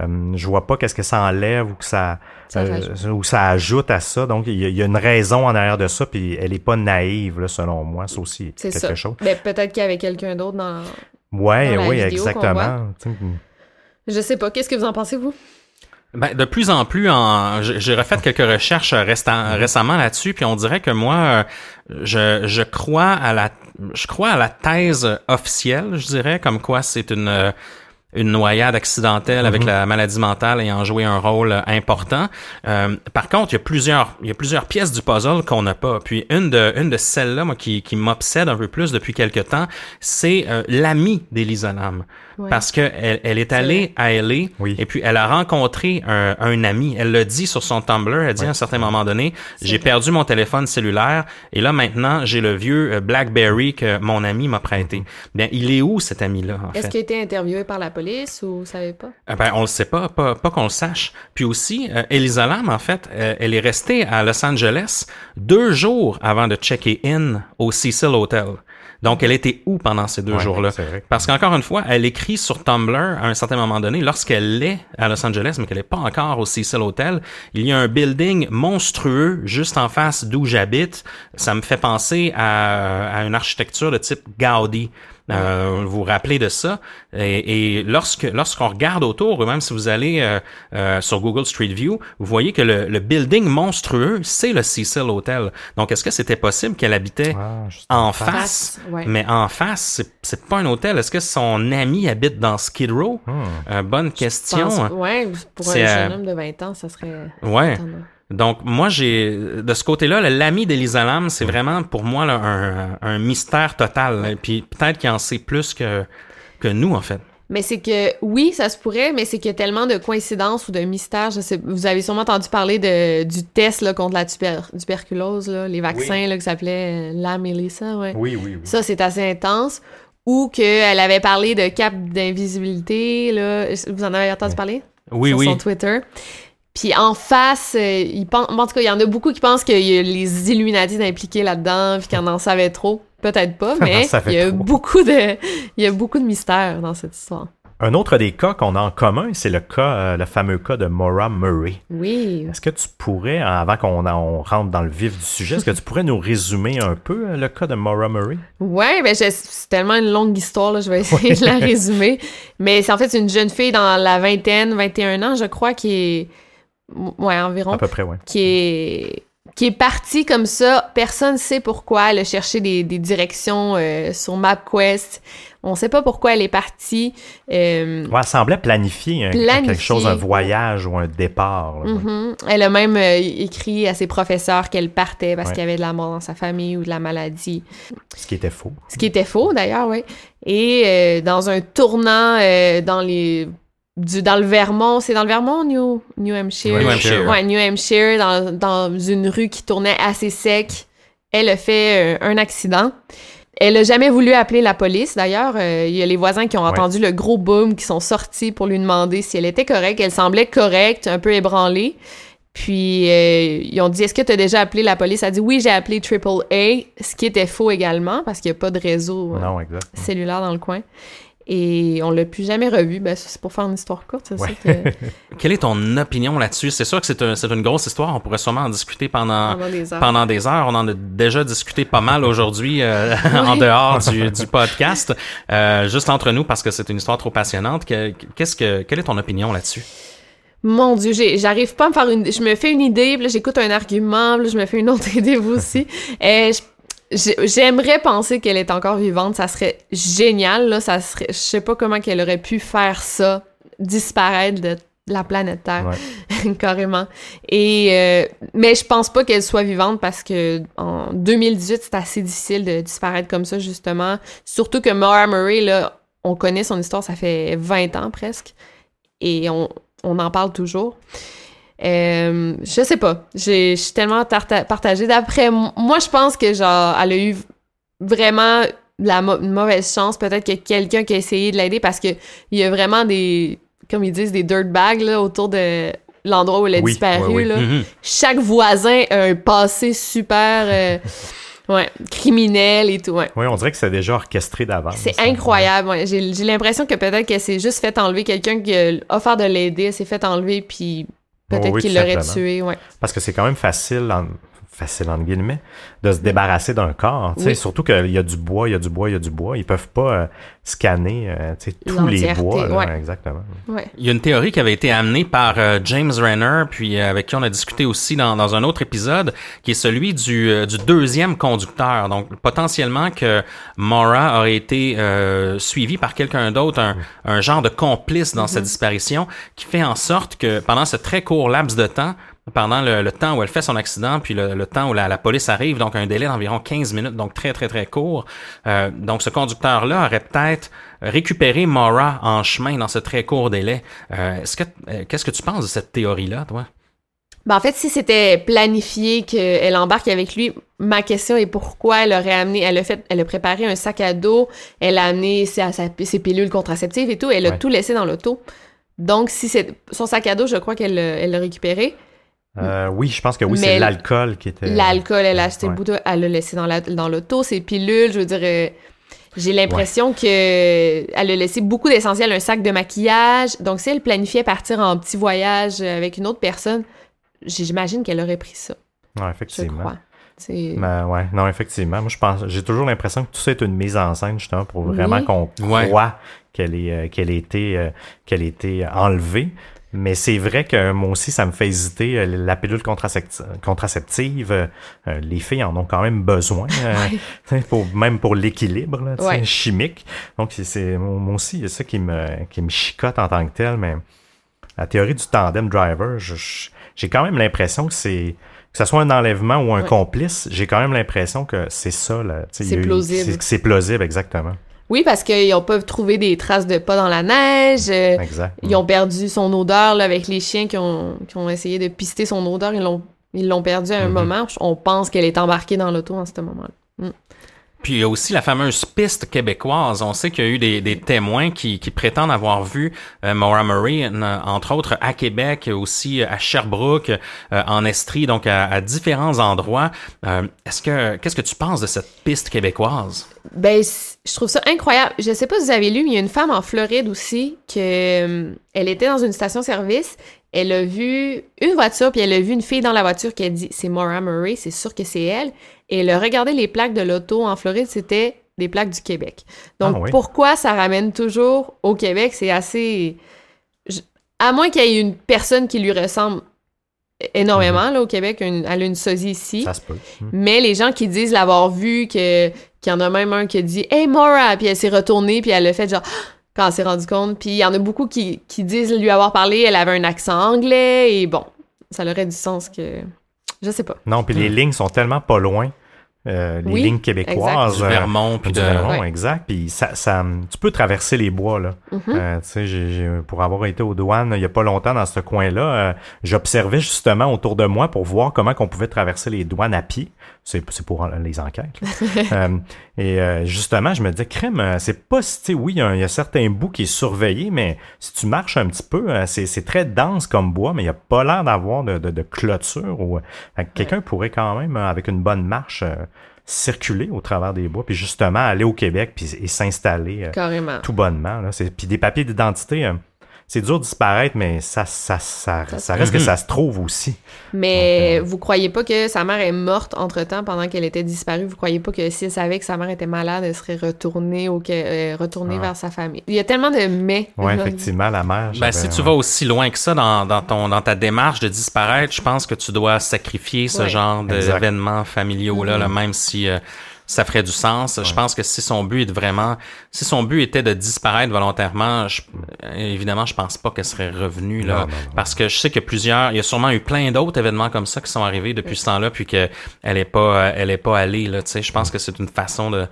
euh, je vois pas qu'est-ce que ça enlève ou que ça, Ça euh, ou ça ajoute à ça. Donc il y, a- il y a une raison en arrière de ça, puis elle est pas naïve là, selon moi. C'est aussi C'est quelque ça. chose. Ben, peut-être qu'il y avait quelqu'un d'autre dans... Ouais, Dans la oui, vidéo exactement. Je sais pas, qu'est-ce que vous en pensez, vous? Ben, de plus en plus, en, j'ai refait quelques recherches euh, restant- récemment là-dessus, puis on dirait que moi, je, je crois à la, je crois à la thèse officielle, je dirais, comme quoi c'est une euh, une noyade accidentelle avec la maladie mentale ayant joué un rôle euh, important. Euh, par contre, il y a plusieurs, il y a plusieurs pièces du puzzle qu'on n'a pas. Puis une de, une de celles-là, moi, qui, qui m'obsède un peu plus depuis quelque temps, c'est euh, l'ami d'Elisa Lam. Ouais. Parce que elle, elle est allée à LA Oui. et puis elle a rencontré un, un ami. Elle l'a dit sur son Tumblr. Elle dit à un certain moment donné, j'ai perdu mon téléphone cellulaire et là maintenant j'ai le vieux euh, BlackBerry que mon ami m'a prêté. Bien, il est où cet ami-là en Est-ce qu'il a été interviewé par la police ou vous savez pas? euh, Ben, on le sait pas, pas, pas qu'on le sache. Puis aussi, euh, Elisa Lam, en fait, euh, elle est restée à Los Angeles deux jours avant de checker in au Cecil Hotel. Donc, elle était où pendant ces deux Ouais, jours-là? Parce qu'encore une fois, elle écrit sur Tumblr à un certain moment donné, lorsqu'elle est à Los Angeles, mais qu'elle n'est pas encore au Cecil Hotel, il y a un building monstrueux juste en face d'où j'habite. Ça me fait penser à, à une architecture de type Gaudi. Euh, vous vous rappelez de ça et, et lorsque lorsqu'on regarde autour, ou même si vous allez euh, euh, sur Google Street View, vous voyez que le, le building monstrueux, c'est le Cecil Hotel. Donc, est-ce que c'était possible qu'elle habitait Ah, en face? ouais. mais en face, c'est- c'est pas un hôtel. Est-ce que son ami habite dans Skid Row? Hmm. Euh, bonne Je question. pense- ouais, pour un jeune euh, homme de 20 ans, ça serait. Ouais. étonnant. Donc, moi, j'ai, de ce côté-là, l'ami d'Elisa Lam, c'est vraiment pour moi là, un, un mystère total. là. Puis peut-être qu'il en sait plus que, que nous, en fait. Mais c'est que, oui, ça se pourrait, mais c'est qu'il y a tellement de coïncidences ou de mystères. Je sais, vous avez sûrement entendu parler de, du test là, contre la tuber- tuberculose, là, les vaccins là, qui s'appelait euh, la Melissa, ouais. Oui, oui, oui. Ça, c'est assez intense. Ou qu'elle avait parlé de cap d'invisibilité, là. Vous en avez entendu parler? Oui, sur oui. son Twitter. Puis en face, euh, il pen- en tout cas, il y en a beaucoup qui pensent qu'il y a les Illuminati impliqués là-dedans, puis qu'on en savait trop. Peut-être pas, mais il y a trop. beaucoup de, il y a beaucoup de mystères dans cette histoire. Un autre des cas qu'on a en commun, c'est le cas, euh, le fameux cas de Maura Murray. Oui. Est-ce que tu pourrais, avant qu'on on rentre dans le vif du sujet, est-ce que tu pourrais nous résumer un peu euh, le cas de Maura Murray? Ouais, ben je- c'est tellement une longue histoire, là, je vais essayer de la résumer. Mais c'est en fait une jeune fille dans la vingtaine, 21 ans, je crois, qui est. Ouais, environ. À peu près, oui. qui est qui est partie comme ça. Personne sait pourquoi. Elle a cherché des, des directions euh, sur MapQuest. On sait pas pourquoi elle est partie. Euh, Ouais, elle semblait planifier, quelque chose, un voyage ou un départ. là, ouais. mhm. Elle a même euh, écrit à ses professeurs qu'elle partait parce Ouais. qu'il y avait de la mort dans sa famille ou de la maladie. Ce qui était faux. Ce qui était faux d'ailleurs, oui. Et euh, dans un tournant dans les du, dans le Vermont, c'est dans le Vermont, New, New Hampshire? New Hampshire. Ouais, New Hampshire, dans, dans une rue qui tournait assez sec. Elle a fait euh, un accident. Elle a jamais voulu appeler la police. D'ailleurs, euh, il y a les voisins qui ont Ouais. entendu le gros boom, qui sont sortis pour lui demander si elle était correcte. Elle semblait correcte, un peu ébranlée. Puis euh, ils ont dit Est-ce que tu as déjà appelé la police? Elle a dit Oui, j'ai appelé AAA, ce qui était faux également parce qu'il n'y a pas de réseau euh, Non, cellulaire dans le coin. Et on l'a plus jamais revu. Ben, c'est pour faire une histoire courte, c'est Ouais. ça que Quelle est ton opinion là-dessus? C'est sûr que c'est un- c'est une grosse histoire. On pourrait sûrement en discuter pendant, pendant des heures. pendant des heures. On en a déjà discuté pas mal aujourd'hui euh, en dehors du, du podcast. Euh, juste entre nous parce que c'est une histoire trop passionnante. Que- Qu'est-ce que, quelle est ton opinion là-dessus? Mon Dieu, j'arrive pas à me faire une. Je me fais une idée, puis j'écoute un argument, puis là, je me fais une autre idée, vous aussi. Euh, je- J'aimerais penser qu'elle est encore vivante, ça serait génial, là, ça serait. Je sais pas comment qu'elle aurait pu faire ça, disparaître de la planète Terre, carrément. Et euh, mais je pense pas qu'elle soit vivante parce que en 2018, c'est assez difficile de disparaître comme ça, justement. Surtout que Maura Murray, là, on connaît son histoire, ça fait 20 ans presque. Et on, on en parle toujours. Euh, je sais pas. J'ai- Je suis tellement partagée. D'après moi, je pense que genre, elle a eu vraiment la mo- une mauvaise chance. Peut-être a quelqu'un qui a essayé de l'aider parce que il y a vraiment des, comme ils disent, des dirtbags là, autour de l'endroit où elle a Oui, disparu. oui. Là. Mhm. Chaque voisin a un passé super euh, ouais, criminel et tout. Ouais. Oui, on dirait que c'est déjà orchestré d'avance. C'est incroyable. ouais. J'ai j'ai l'impression que peut-être qu'elle s'est juste fait enlever quelqu'un qui a offert de l'aider, elle s'est fait enlever, puis peut-être Oh oui, qu'il l'aurait tué. Ouais. Parce que c'est quand même facile, en- facile entre guillemets, de se débarrasser d'un corps. tu sais. Oui. Surtout qu'il y a du bois, il y a du bois, il y a du bois. Ils peuvent pas euh, scanner euh, tu sais, tous les bois. là, ouais. Exactement. Ouais. Il y a une théorie qui avait été amenée par euh, James Renner, puis euh, avec qui on a discuté aussi dans, dans un autre épisode, qui est celui du, euh, du deuxième conducteur. Donc, potentiellement que Mara aurait été euh, suivi par quelqu'un d'autre, un, un genre de complice dans cette disparition, qui fait en sorte que pendant ce très court laps de temps, pendant le, le temps où elle fait son accident, puis le, le temps où la, la police arrive, donc un délai d'environ 15 minutes, donc très, très, très court. Euh, donc, ce conducteur-là aurait peut-être récupéré Mara en chemin dans ce très court délai. Euh, est-ce que, euh, qu'est-ce que tu penses de cette théorie-là, toi? Ben, en fait, si c'était planifié qu'elle embarque avec lui, ma question est pourquoi elle aurait amené, elle a fait, elle a préparé un sac à dos, elle a amené ses, ses pilules contraceptives et tout, elle a Ouais. tout laissé dans l'auto. Donc, si c'est son sac à dos, je crois qu'elle elle l'a récupéré. Euh, oui, je pense que oui, c'est l'alcool qui était. L'alcool, elle a acheté ouais. le bout de, elle l'a laissé dans la- dans l'auto, ses pilules, je veux dire, euh, J'ai l'impression que elle a laissé beaucoup d'essentiel, un sac de maquillage. Donc, si elle planifiait partir en petit voyage avec une autre personne, j'imagine qu'elle aurait pris ça. Ouais, Je effectivement. crois. C'est- Ben ouais, non, effectivement. Moi, je pense, j'ai toujours l'impression que tout ça est une mise en scène, justement, pour vraiment Oui. qu'on Ouais. croit qu'elle est, euh, qu'elle été, euh, qu'elle a été enlevée. Mais c'est vrai que moi aussi, ça me fait hésiter. Euh, La pilule contracepti- contraceptive, euh, euh, les filles en ont quand même besoin, euh, pour, même pour l'équilibre Ouais. chimique. Donc, c'est- moi aussi, il y a ça qui me, qui me chicote en tant que tel. Mais la théorie du tandem driver, j'ai quand même l'impression que c'est que ce soit un enlèvement ou un Ouais. complice, j'ai quand même l'impression que c'est ça. C'est plausible. C'est plausible, exactement. Oui, parce qu'ils ont pas trouvé des traces de pas dans la neige. euh, Exact. Ils ont perdu son odeur là, avec les chiens qui ont, qui ont essayé de pister son odeur. Ils l'ont, ils l'ont perdu à un Mhm. moment. On pense qu'elle est embarquée dans l'auto en ce moment-là. Puis il y a aussi la fameuse piste québécoise. On sait qu'il y a eu des, témoins qui, prétendent avoir vu euh, Maura Murray, entre autres à Québec, aussi à Sherbrooke, euh, en Estrie, donc à, différents endroits. Euh, est-ce que qu'est-ce que tu penses de cette piste québécoise? Ben, je trouve ça incroyable. Je sais pas si vous avez lu, mais il y a une femme en Floride aussi que euh, elle était dans une station-service. Elle a vu une voiture, puis elle a vu une fille dans la voiture qui a dit c'est Maura Murray, c'est sûr que c'est elle. Et elle a regardé les plaques de l'auto en Floride, c'était des plaques du Québec. Donc Ah oui. pourquoi ça ramène toujours au Québec? C'est assez. je- À moins qu'il y ait une personne qui lui ressemble énormément là au Québec, une- elle a une sosie ici. Ça se peut. Hmm. Mais les gens qui disent l'avoir vu, que qu'il y en a même un qui a dit Hey Maura, puis elle s'est retournée, puis elle a fait genre quand elle s'est rendue compte. Puis il y en a beaucoup qui, qui disent lui avoir parlé, elle avait un accent anglais, et bon, ça aurait du sens que. Je sais pas. Non, puis les lignes sont tellement pas loin. euh, les Oui, lignes québécoises. Du euh, Vermont, puis du. Vermont, Ouais. exact. Puis ça, ça, tu peux traverser les bois, là. Mhm. Euh, tu sais, j'ai- pour avoir été aux douanes il y a pas longtemps dans ce coin-là, euh, j'observais justement autour de moi pour voir comment qu'on pouvait traverser les douanes à pied. C'est c'est pour les enquêtes. Euh, et euh, justement, je me disais, crème, euh, c'est pas, si- oui, il y, a un- il y a certains bouts qui est surveillé, mais si tu marches un petit peu, euh, c'est c'est très dense comme bois, mais il n'y a pas l'air d'avoir de, de, de clôture. Ou, quelqu'un pourrait quand même, avec une bonne marche, euh, circuler au travers des bois, puis justement aller au Québec puis, et s'installer Carrément. tout bonnement. Là. C'est- Puis des papiers d'identité, c'est dur de disparaître, mais ça, ça, ça, Ça ça, se reste que ça se trouve aussi. Mais Donc, vous croyez pas que sa mère est morte entre-temps pendant qu'elle était disparue? Vous croyez pas que si elle savait que sa mère était malade, elle serait retournée, au, euh, retournée Ah. vers sa famille? Il y a tellement de mais. Ouais, effectivement, la mère. Ben, si tu vas aussi loin que ça dans, dans, ton, dans ta démarche de disparaître, je pense que tu dois sacrifier ce Ouais. genre d'événements familiaux-là, là, même si euh, ça ferait du sens. Je pense que si son but est de vraiment, si son but était de disparaître volontairement, je- évidemment, je pense pas qu'elle serait revenue là, Non, non, non. parce que je sais que plusieurs, il y a sûrement eu plein d'autres événements comme ça qui sont arrivés depuis ce temps-là, puis que elle est pas, elle est pas allée là. Tu sais, je pense que c'est une façon de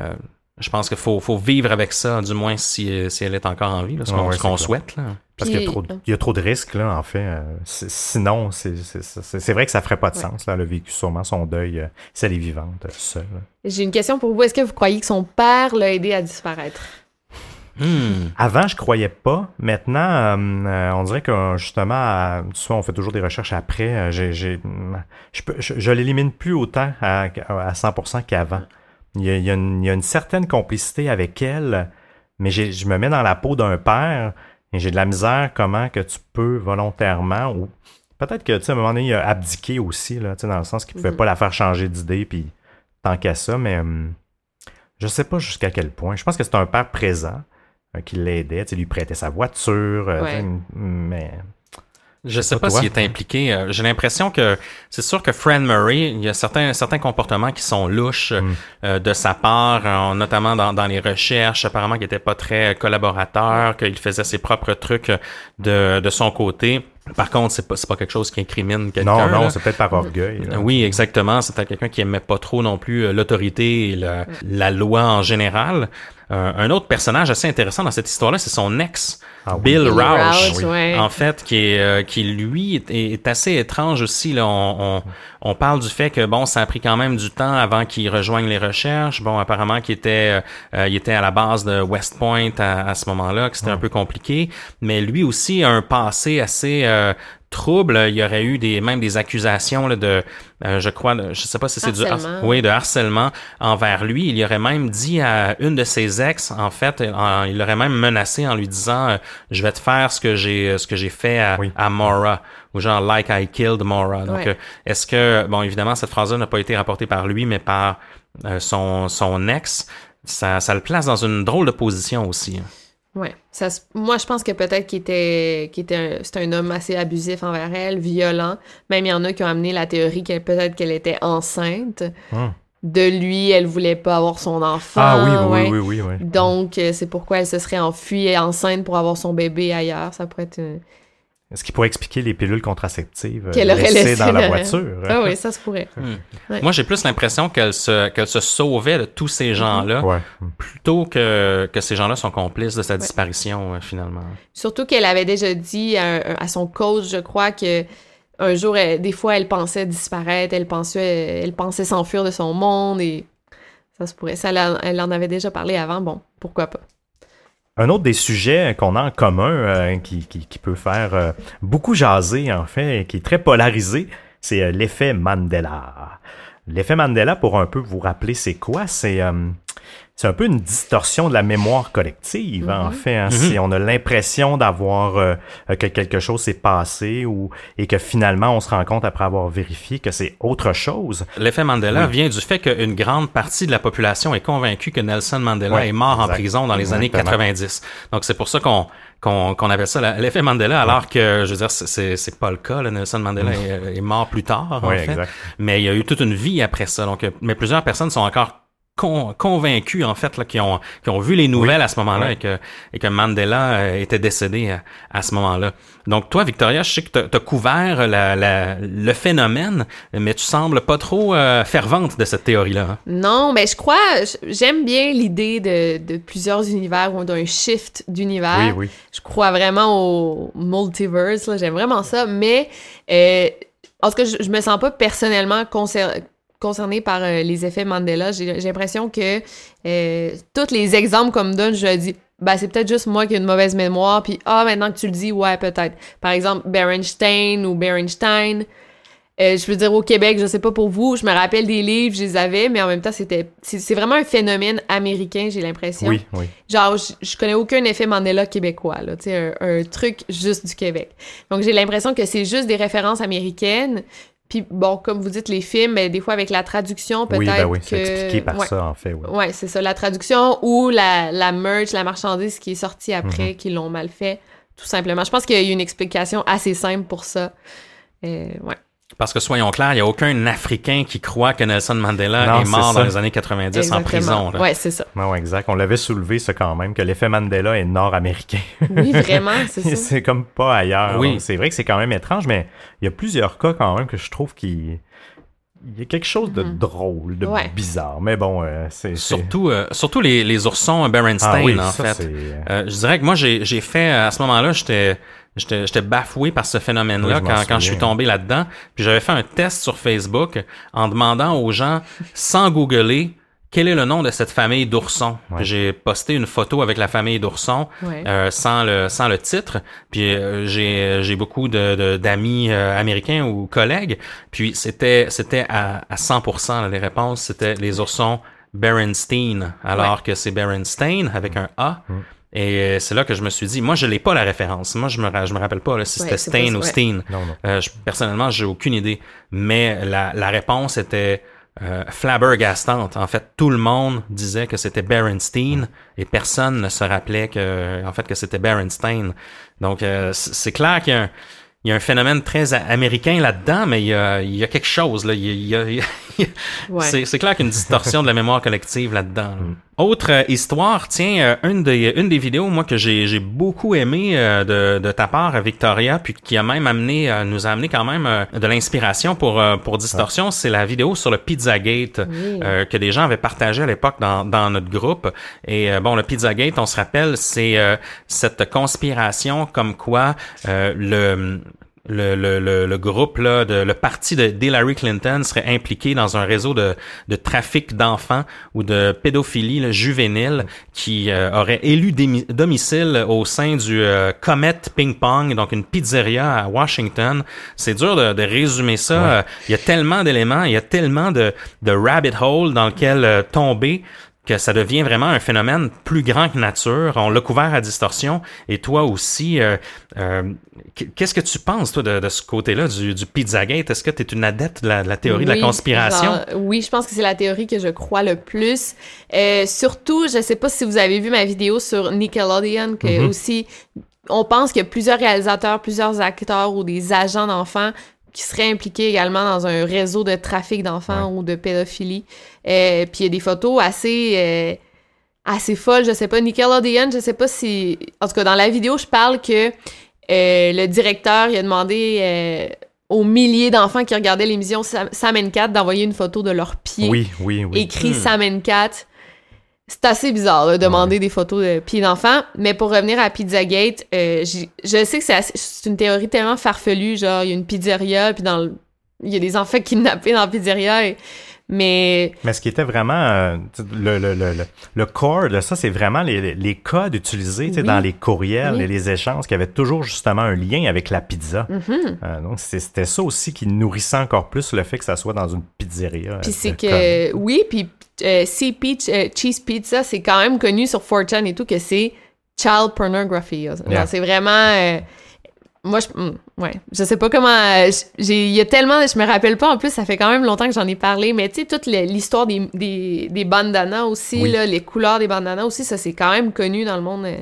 euh, je pense qu'il faut, faut vivre avec ça, du moins si, euh, si elle est encore en vie, là, ce qu'on ouais, souhaite. Là. Parce qu'il y, a Puis- trop de- il y a trop de risques, là, en fait. euh, sinon, c'est c'est- c'est- c'est vrai que ça ferait pas de Ouais. sens. Là, elle a vécu sûrement son deuil, euh, si elle est vivante, euh, seule. J'ai une question pour vous. Est-ce que vous croyez que son père l'a aidé à disparaître? Hmm. Avant, je croyais pas. Maintenant, euh, euh, on dirait que justement, souvent, on fait toujours des recherches après. euh, je, peux- je, je l'élimine plus autant à, à 100% qu'avant. Il y, a, il, y a une, il y a une certaine complicité avec elle, mais je me mets dans la peau d'un père et j'ai de la misère comment que tu peux volontairement ou peut-être que tu sais, à un moment donné, il a abdiqué aussi, là, tu sais, dans le sens qu'il pouvait Mhm. pas la faire changer d'idée, puis tant qu'à ça, mais hum, je sais pas jusqu'à quel point. Je pense que c'est un père présent euh, qui l'aidait, tu lui prêtait sa voiture, euh, Ouais. mais Je sais pas pas s'il est impliqué. Euh, J'ai l'impression que c'est sûr que Fred Murray, il y a certains certains comportements qui sont louches Mm. euh, de sa part, euh, notamment dans, dans les recherches. Apparemment, qu'il était pas très collaborateur, qu'il faisait ses propres trucs euh, de, de son côté. Par contre, c'est pas c'est pas quelque chose qui incrimine quelqu'un. non, non, c'est peut-être par orgueil. là. Oui, exactement. C'était quelqu'un qui aimait pas trop non plus l'autorité et la, la loi en général. Euh, un autre personnage assez intéressant dans cette histoire-là, c'est son ex, Ah oui. Bill. Rauch, ouais. En fait, qui est euh, qui lui est, est assez étrange aussi. Là, on, on, on parle du fait que bon, ça a pris quand même du temps avant qu'il rejoigne les recherches. Bon, apparemment qu'il était euh, il était à la base de West Point à, à ce moment-là, que c'était un peu compliqué. Mais lui aussi a un passé assez euh, troubles. Il y aurait eu des même des accusations là, de, euh, je crois, de- je sais pas si c'est du Harcèlement. oui, de harcèlement envers lui. Il y aurait même dit à une de ses ex, en fait, en- il l'aurait même menacé en lui disant, euh, je vais te faire ce que j'ai ce que j'ai fait à, Oui. à Maura ou genre like I killed Maura. Donc, Ouais. euh, est-ce que bon, évidemment, cette phrase-là n'a pas été rapportée par lui, mais par euh, son son ex. Ça, ça le place dans une drôle de position aussi. Ouais. Ça, moi, je pense que peut-être qu'il était, qu'il était un, c'est un homme assez abusif envers elle, violent. Même il y en a qui ont amené la théorie qu'elle peut-être qu'elle était enceinte. Hum. De lui, elle voulait pas avoir son enfant. Ah oui, oui, ouais. oui, oui, oui. Donc, euh, c'est pourquoi elle se serait enfuie enceinte pour avoir son bébé ailleurs. Ça pourrait être... euh, Ce qui pourrait expliquer les pilules contraceptives euh, Qu'elle aurait laissées laissé dans la voiture? Ah oui, ça se pourrait. Ouais. Moi, j'ai plus l'impression qu'elle se qu'elle se sauvait de tous ces gens-là Ouais. plutôt que que ces gens-là sont complices de sa disparition euh, finalement. Surtout qu'elle avait déjà dit à, à son coach, je crois, que un jour, elle- des fois, elle pensait disparaître, elle pensait, elle pensait s'enfuir de son monde et ça se pourrait. Ça, elle en avait déjà parlé avant. Bon, pourquoi pas? Un autre des sujets qu'on a en commun, euh, qui, peut faire euh, beaucoup jaser, en fait, qui est très polarisé, c'est euh, l'effet Mandela. L'effet Mandela, pour un peu vous rappeler c'est quoi, c'est c'est un peu une distorsion de la mémoire collective, hein, en fait. hein. Si on a l'impression d'avoir euh, que quelque chose s'est passé ou et que finalement on se rend compte après avoir vérifié que c'est autre chose. L'effet Mandela Oui. vient du fait qu'une grande partie de la population est convaincue que Nelson Mandela Ouais, est mort en prison dans les années Exactement. 90. Donc c'est pour ça qu'on qu'on qu'on appelle ça la- l'effet Mandela, alors que je veux dire c'est- c'est c'est pas le cas. là. Nelson Mandela est, est mort plus tard en Oui, fait, exact. mais il y a eu toute une vie après ça. Donc euh, mais plusieurs personnes sont encore con- convaincus en fait là, qui ont qui ont vu les nouvelles à ce moment-là et que et que Mandela euh, était décédé à, à ce moment-là. Donc toi Victoria, je sais que tu as couvert la, la- le phénomène, mais tu sembles pas trop euh, fervente de cette théorie-là. hein. Non, mais je crois, j'aime bien l'idée de, de plusieurs univers ou d'un shift d'univers. Oui, oui. Je crois vraiment au multiverse, là, j'aime vraiment ça, mais euh, en tout cas, je, je me sens pas personnellement concer- concernée par euh, les effets Mandela. J'ai l'impression que euh, tous les exemples qu'on me donne, je dis, ben, c'est peut-être juste moi qui ai une mauvaise mémoire, puis ah, maintenant que tu le dis, ouais, peut-être. Par exemple, Berenstein ou Berenstein. Euh, je veux dire, au Québec, je sais pas pour vous, je me rappelle des livres, je les avais, mais en même temps, c'était, c'est c'est vraiment un phénomène américain, j'ai l'impression. Oui, oui. Genre, je, je connais aucun effet Mandela québécois, là, tu sais, un, un truc juste du Québec. Donc, j'ai l'impression que c'est juste des références américaines. Puis, bon, comme vous dites, les films, ben, des fois, avec la traduction, peut-être Oui, ben oui, que... c'est expliqué par ouais. ça, en fait. Oui. Ouais, c'est ça, la traduction ou la, la merch, la marchandise qui est sortie Mhm. après, qui l'ont mal fait, tout simplement. Je pense qu'il y a eu une explication assez simple pour ça. Euh, ouais. Parce que soyons clairs, il n'y a aucun Africain qui croit que Nelson Mandela Non, est mort dans les années 90 en prison. Ouais, c'est ça. Non, exact. On l'avait soulevé, ça, quand même, que l'effet Mandela est nord-américain. Oui, vraiment, c'est ça. c'est comme pas ailleurs. Oui. C'est vrai que c'est quand même étrange, mais il y a plusieurs cas, quand même, que je trouve qu'il il y a quelque chose de drôle, de Mhm. Ouais. bizarre. Mais bon, euh, c'est... Surtout, euh, surtout les, les oursons Berenstain, Ah oui, en ça, fait. c'est- euh, Euh, je dirais que moi, j'ai fait, à ce moment-là, j'étais j'étais j'étais bafoué par ce phénomène-là quand, quand je suis tombé là-dedans. Puis j'avais fait un test sur Facebook en demandant aux gens, sans googler, quel est le nom de cette famille d'oursons. Ouais. J'ai posté une photo avec la famille d'oursons Ouais. euh, sans le sans le titre. Puis euh, j'ai j'ai beaucoup de de- d'amis euh, américains ou collègues. Puis c'était c'était à, à 100% là, les réponses c'était les oursons Berenstein alors que c'est Berenstain avec un A. Mm. Et euh, c'est là que je me suis dit, moi je l'ai pas la référence. Moi je me je me rappelle pas là, si Ouais, c'était Stein ou ouais. Steen. Non, non. Euh, je- personnellement, j'ai aucune idée. Mais la, la réponse était euh, flabbergastante. En fait, tout le monde disait que c'était Berenstein et personne ne se rappelait que, en fait, que c'était Berenstein. Donc, euh, c'est clair qu'il y a un, il y a un phénomène très américain là-dedans, mais il y a, il y a quelque chose. Là. Il y a- il y a- il y a- Ouais. c'est, c'est clair qu'il y a une distorsion de la mémoire collective là-dedans. là. Autre euh, histoire, tiens, euh, une des une des vidéos moi que j'ai j'ai beaucoup aimé euh, de, de ta part, Victoria, puis qui a même amené euh, nous a amené quand même euh, de l'inspiration pour euh, pour distorsion, c'est la vidéo sur le Pizzagate Oui. euh, que des gens avaient partagé à l'époque dans dans notre groupe. Et euh, bon, le Pizzagate, on se rappelle, c'est euh, cette conspiration comme quoi euh, le le, le, le, le groupe là, de le parti de Hillary Clinton serait impliqué dans un réseau de, de trafic d'enfants ou de pédophilie là, juvénile qui euh, aurait élu domicile au sein du euh, Comet Ping Pong, donc une pizzeria à Washington. C'est dur de, de résumer ça. Il y a tellement d'éléments, il y a tellement de, de rabbit hole dans lequel euh, tomber que ça devient vraiment un phénomène plus grand que nature. On l'a couvert à distorsion. Et toi aussi, euh, euh, qu'est-ce que tu penses, toi, de, de ce côté-là du, du Pizzagate? Est-ce que tu es une adepte de la, de la théorie de la conspiration? genre, oui, je pense que c'est la théorie que je crois le plus. Euh, surtout, je sais pas si vous avez vu ma vidéo sur Nickelodeon, que Mm-hmm. aussi, on pense a plusieurs réalisateurs, plusieurs acteurs ou des agents d'enfants qui seraient impliqués également dans un réseau de trafic d'enfants ou de pédophilie. Euh, Puis il y a des photos assez... euh, assez folles, je sais pas, Nickelodeon, je sais pas si... En tout cas, dans la vidéo, je parle que euh, le directeur, il a demandé aux milliers d'enfants qui regardaient l'émission Sam, Sam and Cat d'envoyer une photo de leurs pieds Oui, oui, oui. écrit Hmm. Sam and Cat. C'est assez bizarre, là, demander des photos de pieds d'enfants. Mais pour revenir à Pizzagate, euh, je sais que c'est assez- c'est une théorie tellement farfelue. Genre, il y a une pizzeria, puis dans le- il y a des enfants kidnappés dans la pizzeria. et- Mais Mais ce qui était vraiment euh, le, le, le, le, le core de ça, c'est vraiment les, les codes utilisés Oui. dans les courriels Oui. et les échanges qui avaient toujours justement un lien avec la pizza. Mhm. Euh, donc c'était ça aussi qui nourrissait encore plus le fait que ça soit dans une pizzeria. Puis euh, c'est oui, puis euh, CP euh, Cheese Pizza, c'est quand même connu sur 4chan et tout que c'est child pornography. Yeah. C'est vraiment... moi, je, hmm, ouais, je sais pas comment... euh, j'ai, il y a tellement... Je me rappelle pas, en plus, ça fait quand même longtemps que j'en ai parlé, mais tu sais, toute l'histoire des, des, des bandanas aussi, Oui. là, les couleurs des bandanas aussi, ça, c'est quand même connu dans le monde... euh,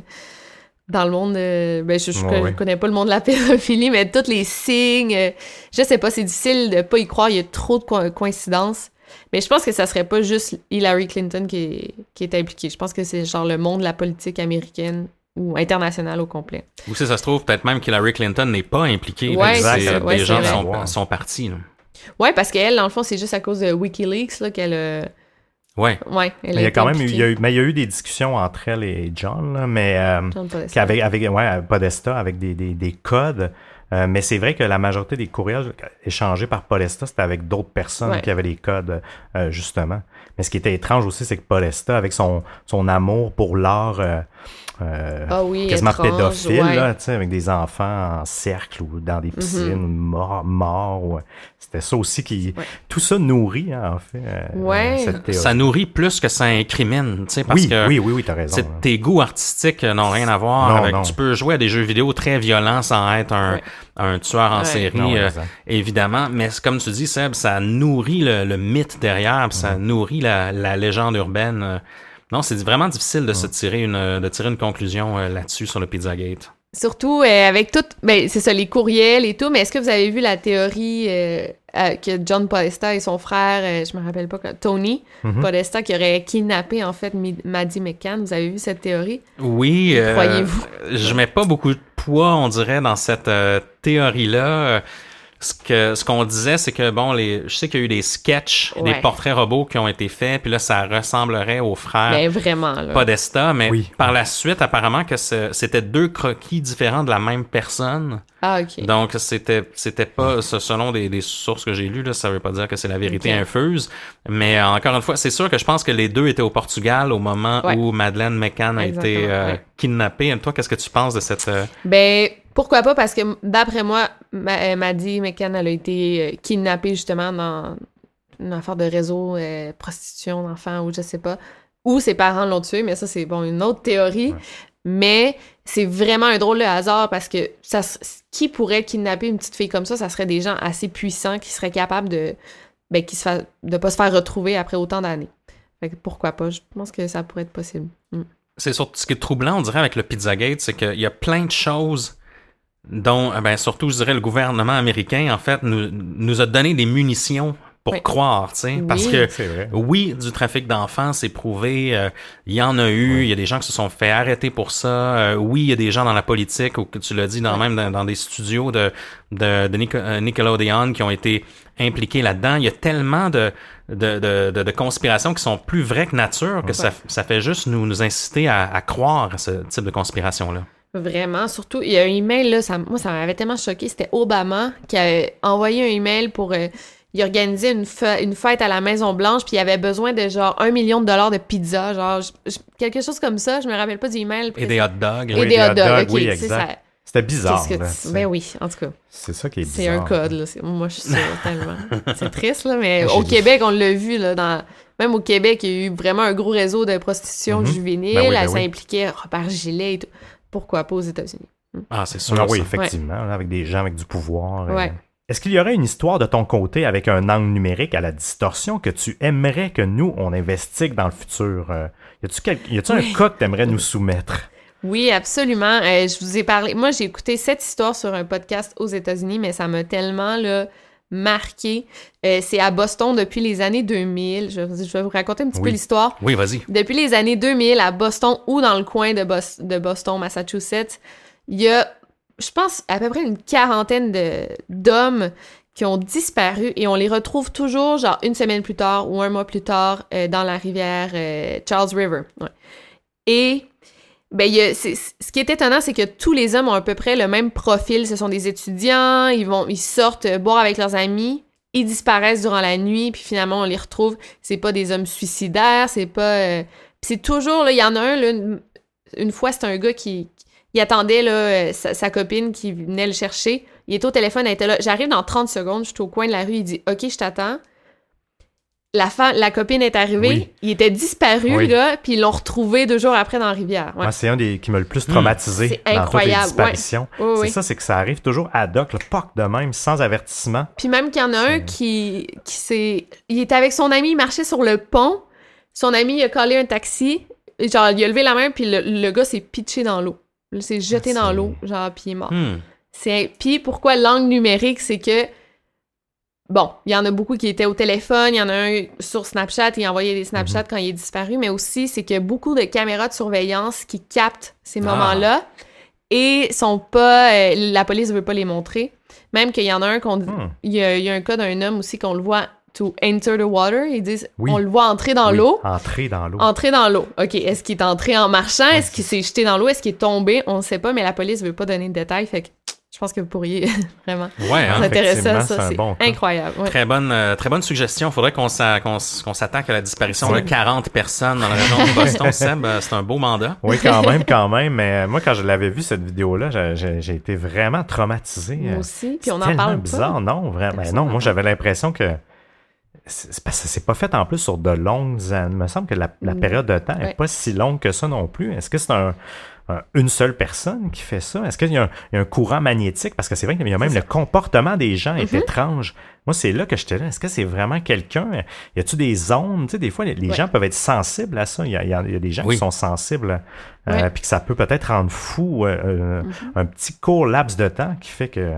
dans le monde, euh, ben je, je Ouais, connais, pas le monde de la pédophilie, mais tous les signes, je sais pas, c'est difficile de pas y croire, il y a trop de co- coïncidences. Mais je pense que ça serait pas juste Hillary Clinton qui est, qui est impliquée. Je pense que c'est genre le monde de la politique américaine ou internationale au complet. Ou si ça se trouve, peut-être même qu'Hillary Clinton n'est pas impliquée. Ouais, des Ouais, gens de c'est son, vrai. son parti. là. Ouais, parce qu'elle, dans le fond, c'est juste à cause de WikiLeaks là, qu'elle a... Ouais. Ouais, elle Mais il y a quand même eu, il y a eu, mais il y a eu des discussions entre elle et John, là, mais euh, John Podesta. qu'avec avec ouais Podesta avec des, des, des codes. Euh, mais c'est vrai que la majorité des courriels échangés par Podesta, c'était avec d'autres personnes Ouais. qui avaient les codes, euh, justement. Mais ce qui était étrange aussi, c'est que Podesta, avec son, son amour pour l'art euh, euh, Ah oui, quasiment étrange, pédophile, ouais. là, tu sais, avec des enfants en cercle ou dans des piscines, morts, morts. ou- C'était ça aussi qui... Ouais. Tout ça nourrit, hein, en fait, euh, Ouais. cette théorie. Ça nourrit plus que ça incrimine, tu sais, parce oui, que oui, oui, oui, t'as raison. c'est- hein. tes goûts artistiques n'ont rien à voir Non, avec. non. Tu peux jouer à des jeux vidéo très violents sans être un, Ouais. un tueur en Ouais. série, Non, euh, évidemment. Mais comme tu dis, Seb, ça nourrit le, le mythe derrière, ça Mhm. nourrit la, la légende urbaine. Non, c'est vraiment difficile de se tirer une de tirer une conclusion euh, là-dessus sur le Pizzagate. Surtout euh, avec tout, ben c'est ça, les courriels et tout, mais est-ce que vous avez vu la théorie euh, euh, que John Podesta et son frère, euh, je me rappelle pas, Tony Mhm. Podesta, qui aurait kidnappé en fait Maddie McCann, vous avez vu cette théorie? Oui. euh, Croyez-vous? Je mets pas beaucoup de poids, on dirait, dans cette euh, théorie-là. Ce que ce qu'on disait, c'est que bon, les, je sais qu'il y a eu des sketchs, des portraits robots qui ont été faits, puis là, ça ressemblerait aux frères Ben vraiment, là. Podesta, mais Oui. par la suite, apparemment que c'était deux croquis différents de la même personne. Ah, ok. Donc c'était c'était pas ce- selon des, des sources que j'ai lues là, ça veut pas dire que c'est la vérité Ok. infuse, mais euh, encore une fois, c'est sûr que je pense que les deux étaient au Portugal au moment Ouais. où Madeleine McCann a été euh, ouais. kidnappée. Toi, qu'est-ce que tu penses de cette euh, Ben, pourquoi pas? Parce que d'après moi, Ma- euh, Maddie McCann, elle a été euh, kidnappée justement dans une affaire de réseau, euh, prostitution d'enfants ou je sais pas. Ou ses parents l'ont tué, mais ça, c'est bon, une autre théorie. Ouais. Mais c'est vraiment un drôle de hasard parce que ça, qui pourrait kidnapper une petite fille comme ça? Ça serait des gens assez puissants qui seraient capables de, ben, qui se fa- de pas se faire retrouver après autant d'années. Fait que pourquoi pas? Je pense que ça pourrait être possible. Mm. C'est surtout ce qui est troublant, on dirait, avec le Pizzagate, c'est qu'il y a plein de choses dont, eh ben, surtout, je dirais, le gouvernement américain, en fait, nous, nous a donné des munitions pour Oui. croire, tu sais. Parce Oui. que, C'est vrai. oui, du trafic d'enfants, c'est prouvé. euh, Il y en a eu. Il y a des gens qui se sont fait arrêter pour ça. euh, oui, il y a des gens dans la politique, ou que tu l'as dit, dans, même dans, dans des studios de, de, de Nico- euh, Nickelodeon qui ont été impliqués là-dedans. Il y a tellement de, de, de, de, de conspirations qui sont plus vraies que nature que ça, ça fait juste nous, nous inciter à, à croire à ce type de conspiration-là. Vraiment. Surtout, il y a un email, là, ça, moi, ça m'avait tellement choqué. C'était Obama qui a envoyé un email pour. euh, il organisait une, fête à la Maison-Blanche, puis il avait besoin de genre un million de dollars de pizza, genre je- je- quelque chose comme ça. Je me rappelle pas du email. Et des hot dogs. Et Oui, des des hot dogs. oui, exact. C'était bizarre. Que tu- Ben oui, en tout cas. C'est ça qui est bizarre. C'est un code, là. Moi, je suis sûre, tellement. C'est triste, là, mais J'ai au Québec, on l'a vu, là, dans... Même au Québec, il y a eu vraiment un gros réseau de prostitution Mhm. juvénile. Ben oui, ben ça oui. impliquait Robert Gillet et tout. Pourquoi pas aux États-Unis? Ah, c'est sûr. Ah oui, ça. effectivement, avec des gens avec du pouvoir. euh. Ouais. Est-ce qu'il y aurait une histoire de ton côté avec un angle numérique à la distorsion que tu aimerais que nous, on investigue dans le futur? Euh, y a-tu, quel- y a-tu Oui. un cas que tu aimerais nous soumettre? Oui, absolument. Euh, je vous ai parlé. Moi, j'ai écouté cette histoire sur un podcast aux États-Unis, mais ça m'a tellement là, marqué. Euh, c'est à Boston depuis les années 2000. Je, je vais vous raconter un petit peu Oui. l'histoire. Oui, vas-y. Depuis les années 2000, à Boston ou dans le coin de, Bos- de Boston, Massachusetts, il y a, je pense, à peu près une quarantaine de- d'hommes qui ont disparu et on les retrouve toujours, genre une semaine plus tard ou un mois plus tard, euh, dans la rivière euh, Charles River. Ouais. Et ben, y a- ce qui est étonnant, c'est que tous les hommes ont à peu près le même profil. Ce sont des étudiants, ils vont, ils sortent euh, boire avec leurs amis, ils disparaissent durant la nuit, puis finalement on les retrouve. C'est pas des hommes suicidaires, c'est pas. euh, c'est toujours là, il y en a un là, une, fois c'est un gars qui, attendait là, euh, sa, sa copine qui venait le chercher. Il était au téléphone, elle était là. J'arrive dans 30 secondes, je suis au coin de la rue, il dit OK, je t'attends. La, copine est arrivée, Oui. il était disparu, Oui. gars, puis ils l'ont retrouvé deux jours après dans la rivière. Ouais. Moi, c'est un des qui m'a le plus traumatisé Hmm. C'est dans toutes les incroyable, disparitions. Oui, C'est oui. ça, c'est que ça arrive toujours ad hoc, le POC de même, sans avertissement. Puis même qu'il y en a un qui, qui s'est... Il était avec son ami, il marchait sur le pont. Son ami, il a collé un taxi. Et genre, il a levé la main, puis le, le gars s'est pitché dans l'eau. Il s'est jeté Ah, dans l'eau, genre, puis il est mort. C'est... Puis pourquoi langue numérique, c'est que... Bon, il y en a beaucoup qui étaient au téléphone, il y en a un sur Snapchat, il envoyait des Snapchats quand il est disparu, mais aussi, c'est qu'il y a beaucoup de caméras de surveillance qui captent ces Ah. moments-là et sont pas... euh, la police veut pas les montrer. Même qu'il y en a un qu'on... Hmm. Il y, a, il y a un cas d'un homme aussi qu'on le voit to enter the water. Ils disent Oui. on le voit entrer dans Oui, l'eau. Entrer dans l'eau. Entrer dans l'eau. OK. Est-ce qu'il est entré en marchant? Est-ce qu'il s'est jeté dans l'eau? Est-ce qu'il est tombé? On ne sait pas, mais la police veut pas donner de détails. Fait que je pense que vous pourriez vraiment Ouais, hein? vous intéresser à ça. c'est bon incroyable. ouais. Très bonne, euh, très bonne suggestion. Faudrait qu'on s'attaque à la disparition de C'est- 40 personnes dans la région de Boston. Seb, euh, c'est un beau mandat. Oui, quand même, quand même. Mais euh, moi, quand je l'avais vu, cette vidéo-là, j'ai- été vraiment traumatisé. Moi aussi. Puis c'est on en tellement parle bizarre, pas. non, vraiment. Ben non, moi, j'avais l'impression que c'est parce que c'est pas fait en plus sur de longues années. Il me semble que la, la Mm. période de temps n'est Ouais. pas si longue que ça non plus. Est-ce que c'est un- une seule personne qui fait ça? Est-ce qu'il y, a un- il y a un courant magnétique? Parce que c'est vrai qu'il y a même le comportement des gens est Mhm. étrange. Moi, c'est là que j'étais là. Est-ce que c'est vraiment quelqu'un? Y a-tu des ondes? Tu sais, des fois, les, les Ouais. gens peuvent être sensibles à ça. Il y a, il y a- il y a des gens Oui. qui sont sensibles, euh, Ouais. puis que ça peut peut-être rendre fou euh, euh, Mhm. un petit court laps de temps qui fait que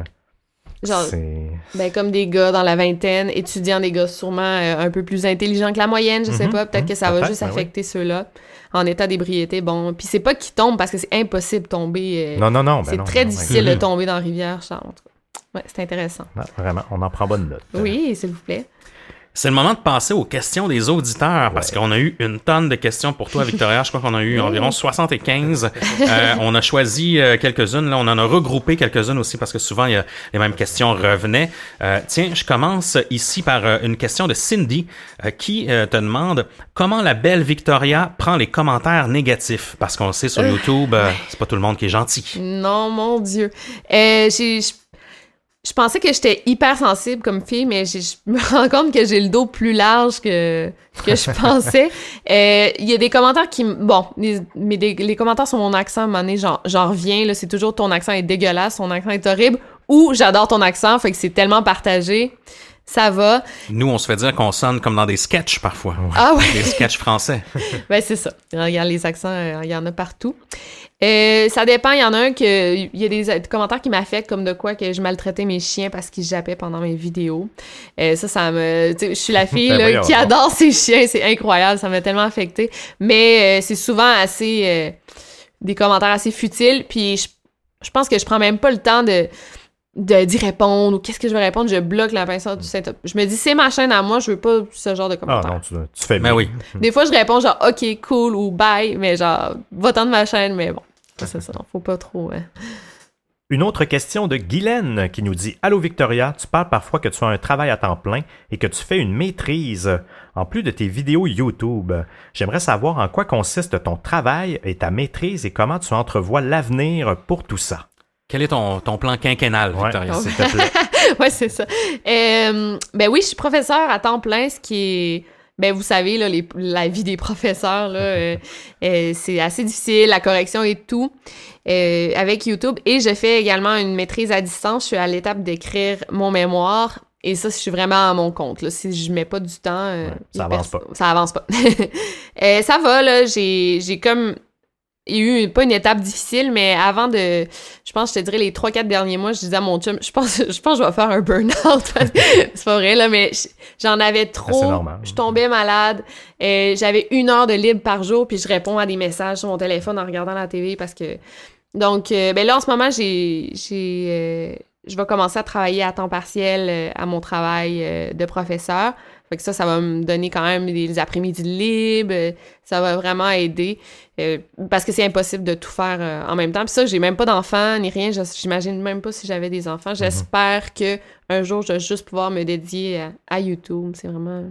Genre, c'est... ben, comme des gars dans la vingtaine, étudiants, des gars sûrement euh, un peu plus intelligents que la moyenne, je sais Mhm, pas. Peut-être que ça va juste ben oui. affecter ceux-là en état d'ébriété. Bon, puis c'est pas qu'ils tombent parce que c'est impossible de tomber. euh, Non, non, non. ben c'est non, très non, difficile Mhm. de tomber dans la rivière, Charles. Ouais, c'est intéressant. vraiment, on en prend bonne note. Oui, s'il vous plaît. C'est le moment de passer aux questions des auditeurs parce Ouais. qu'on a eu une tonne de questions pour toi, Victoria. Je crois qu'on a eu environ 75. Euh, on a choisi euh, quelques-unes. Là, on en a regroupé quelques-unes aussi parce que souvent il y a les mêmes questions revenaient. Euh, tiens, je commence ici par euh, une question de Cindy euh, qui euh, te demande comment la belle Victoria prend les commentaires négatifs? Parce qu'on le sait sur YouTube, euh, c'est pas tout le monde qui est gentil. Non, mon Dieu. Euh, j'ai, je, je pensais que j'étais hyper sensible comme fille, mais je me rends compte que j'ai le dos plus large que, que je pensais. Euh, Il y a des commentaires qui... Bon, les, mais des- les commentaires sur mon accent, à un moment donné, j'en, j'en reviens. Là, c'est toujours ton accent est dégueulasse, ton accent est horrible, ou j'adore ton accent, fait que c'est tellement partagé. Ça va. Nous, on se fait dire qu'on sonne comme dans des sketchs parfois. Ah ouais. Des sketchs français. Ben, c'est ça. Regarde, les accents, euh, il y en a partout. Euh, ça dépend. Il y en a un que. Il y a des, des commentaires qui m'affectent, comme de quoi que je maltraitais mes chiens parce qu'ils jappaient pendant mes vidéos. Euh, ça, ça me. Je suis la fille Ben là, qui adore ses chiens. C'est incroyable. Ça m'a tellement affecté. Mais euh, c'est souvent assez. euh, des commentaires assez futiles. Puis je, je pense que je prends même pas le temps de de d'y répondre ou qu'est-ce que je vais répondre je bloque la pince du setup je me dis c'est ma chaîne à moi je veux pas ce genre de Ah commentaires non, tu, tu fais Ben bien. oui. des fois, je réponds genre OK, cool ou bye, mais genre, va-t'en de ma chaîne, mais bon. C'est ça. Faut pas trop. hein. Une autre question de Guylaine qui nous dit Allô Victoria, tu parles parfois que tu as un travail à temps plein et que tu fais une maîtrise en plus de tes vidéos YouTube. J'aimerais savoir en quoi consiste ton travail et ta maîtrise et comment tu entrevois l'avenir pour tout ça. Quel est ton, ton plan quinquennal, Ouais, Victoria? s'il te plaît? ouais, c'est ça. Euh, ben oui, je suis professeur à temps plein, ce qui est. Ben, vous savez, là, les- la vie des professeurs, là, euh, euh, c'est assez difficile, la correction et tout, euh, avec YouTube. Et je fais également une maîtrise à distance. Je suis à l'étape d'écrire mon mémoire. Et ça, je suis vraiment à mon compte. Là. Si je mets pas du temps... euh, Ouais, ça avance perso- Ça avance pas. Euh, ça va, là. J'ai j'ai comme il y a eu pas une étape difficile, mais avant de, je pense, je te dirais les 3-4 derniers mois, je disais à mon chum, je pense, je pense que je vais faire un burn-out. c'est pas vrai, là, mais j'en avais Ah, trop. c'est normal. Je tombais malade. Euh, J'avais une heure de libre par jour, puis je réponds à des messages sur mon téléphone en regardant la TV parce que. Donc, euh, ben là, en ce moment, j'ai. j'ai euh, je vais commencer à travailler à temps partiel euh, à mon travail de professeur. Fait que ça, ça va me donner quand même des après-midi libres. Ça va vraiment aider. euh, parce que c'est impossible de tout faire euh, en même temps. Puis ça, j'ai même pas d'enfants ni rien. J'imagine même pas si j'avais des enfants. J'espère que un jour, je vais juste pouvoir me dédier à, à YouTube. C'est vraiment.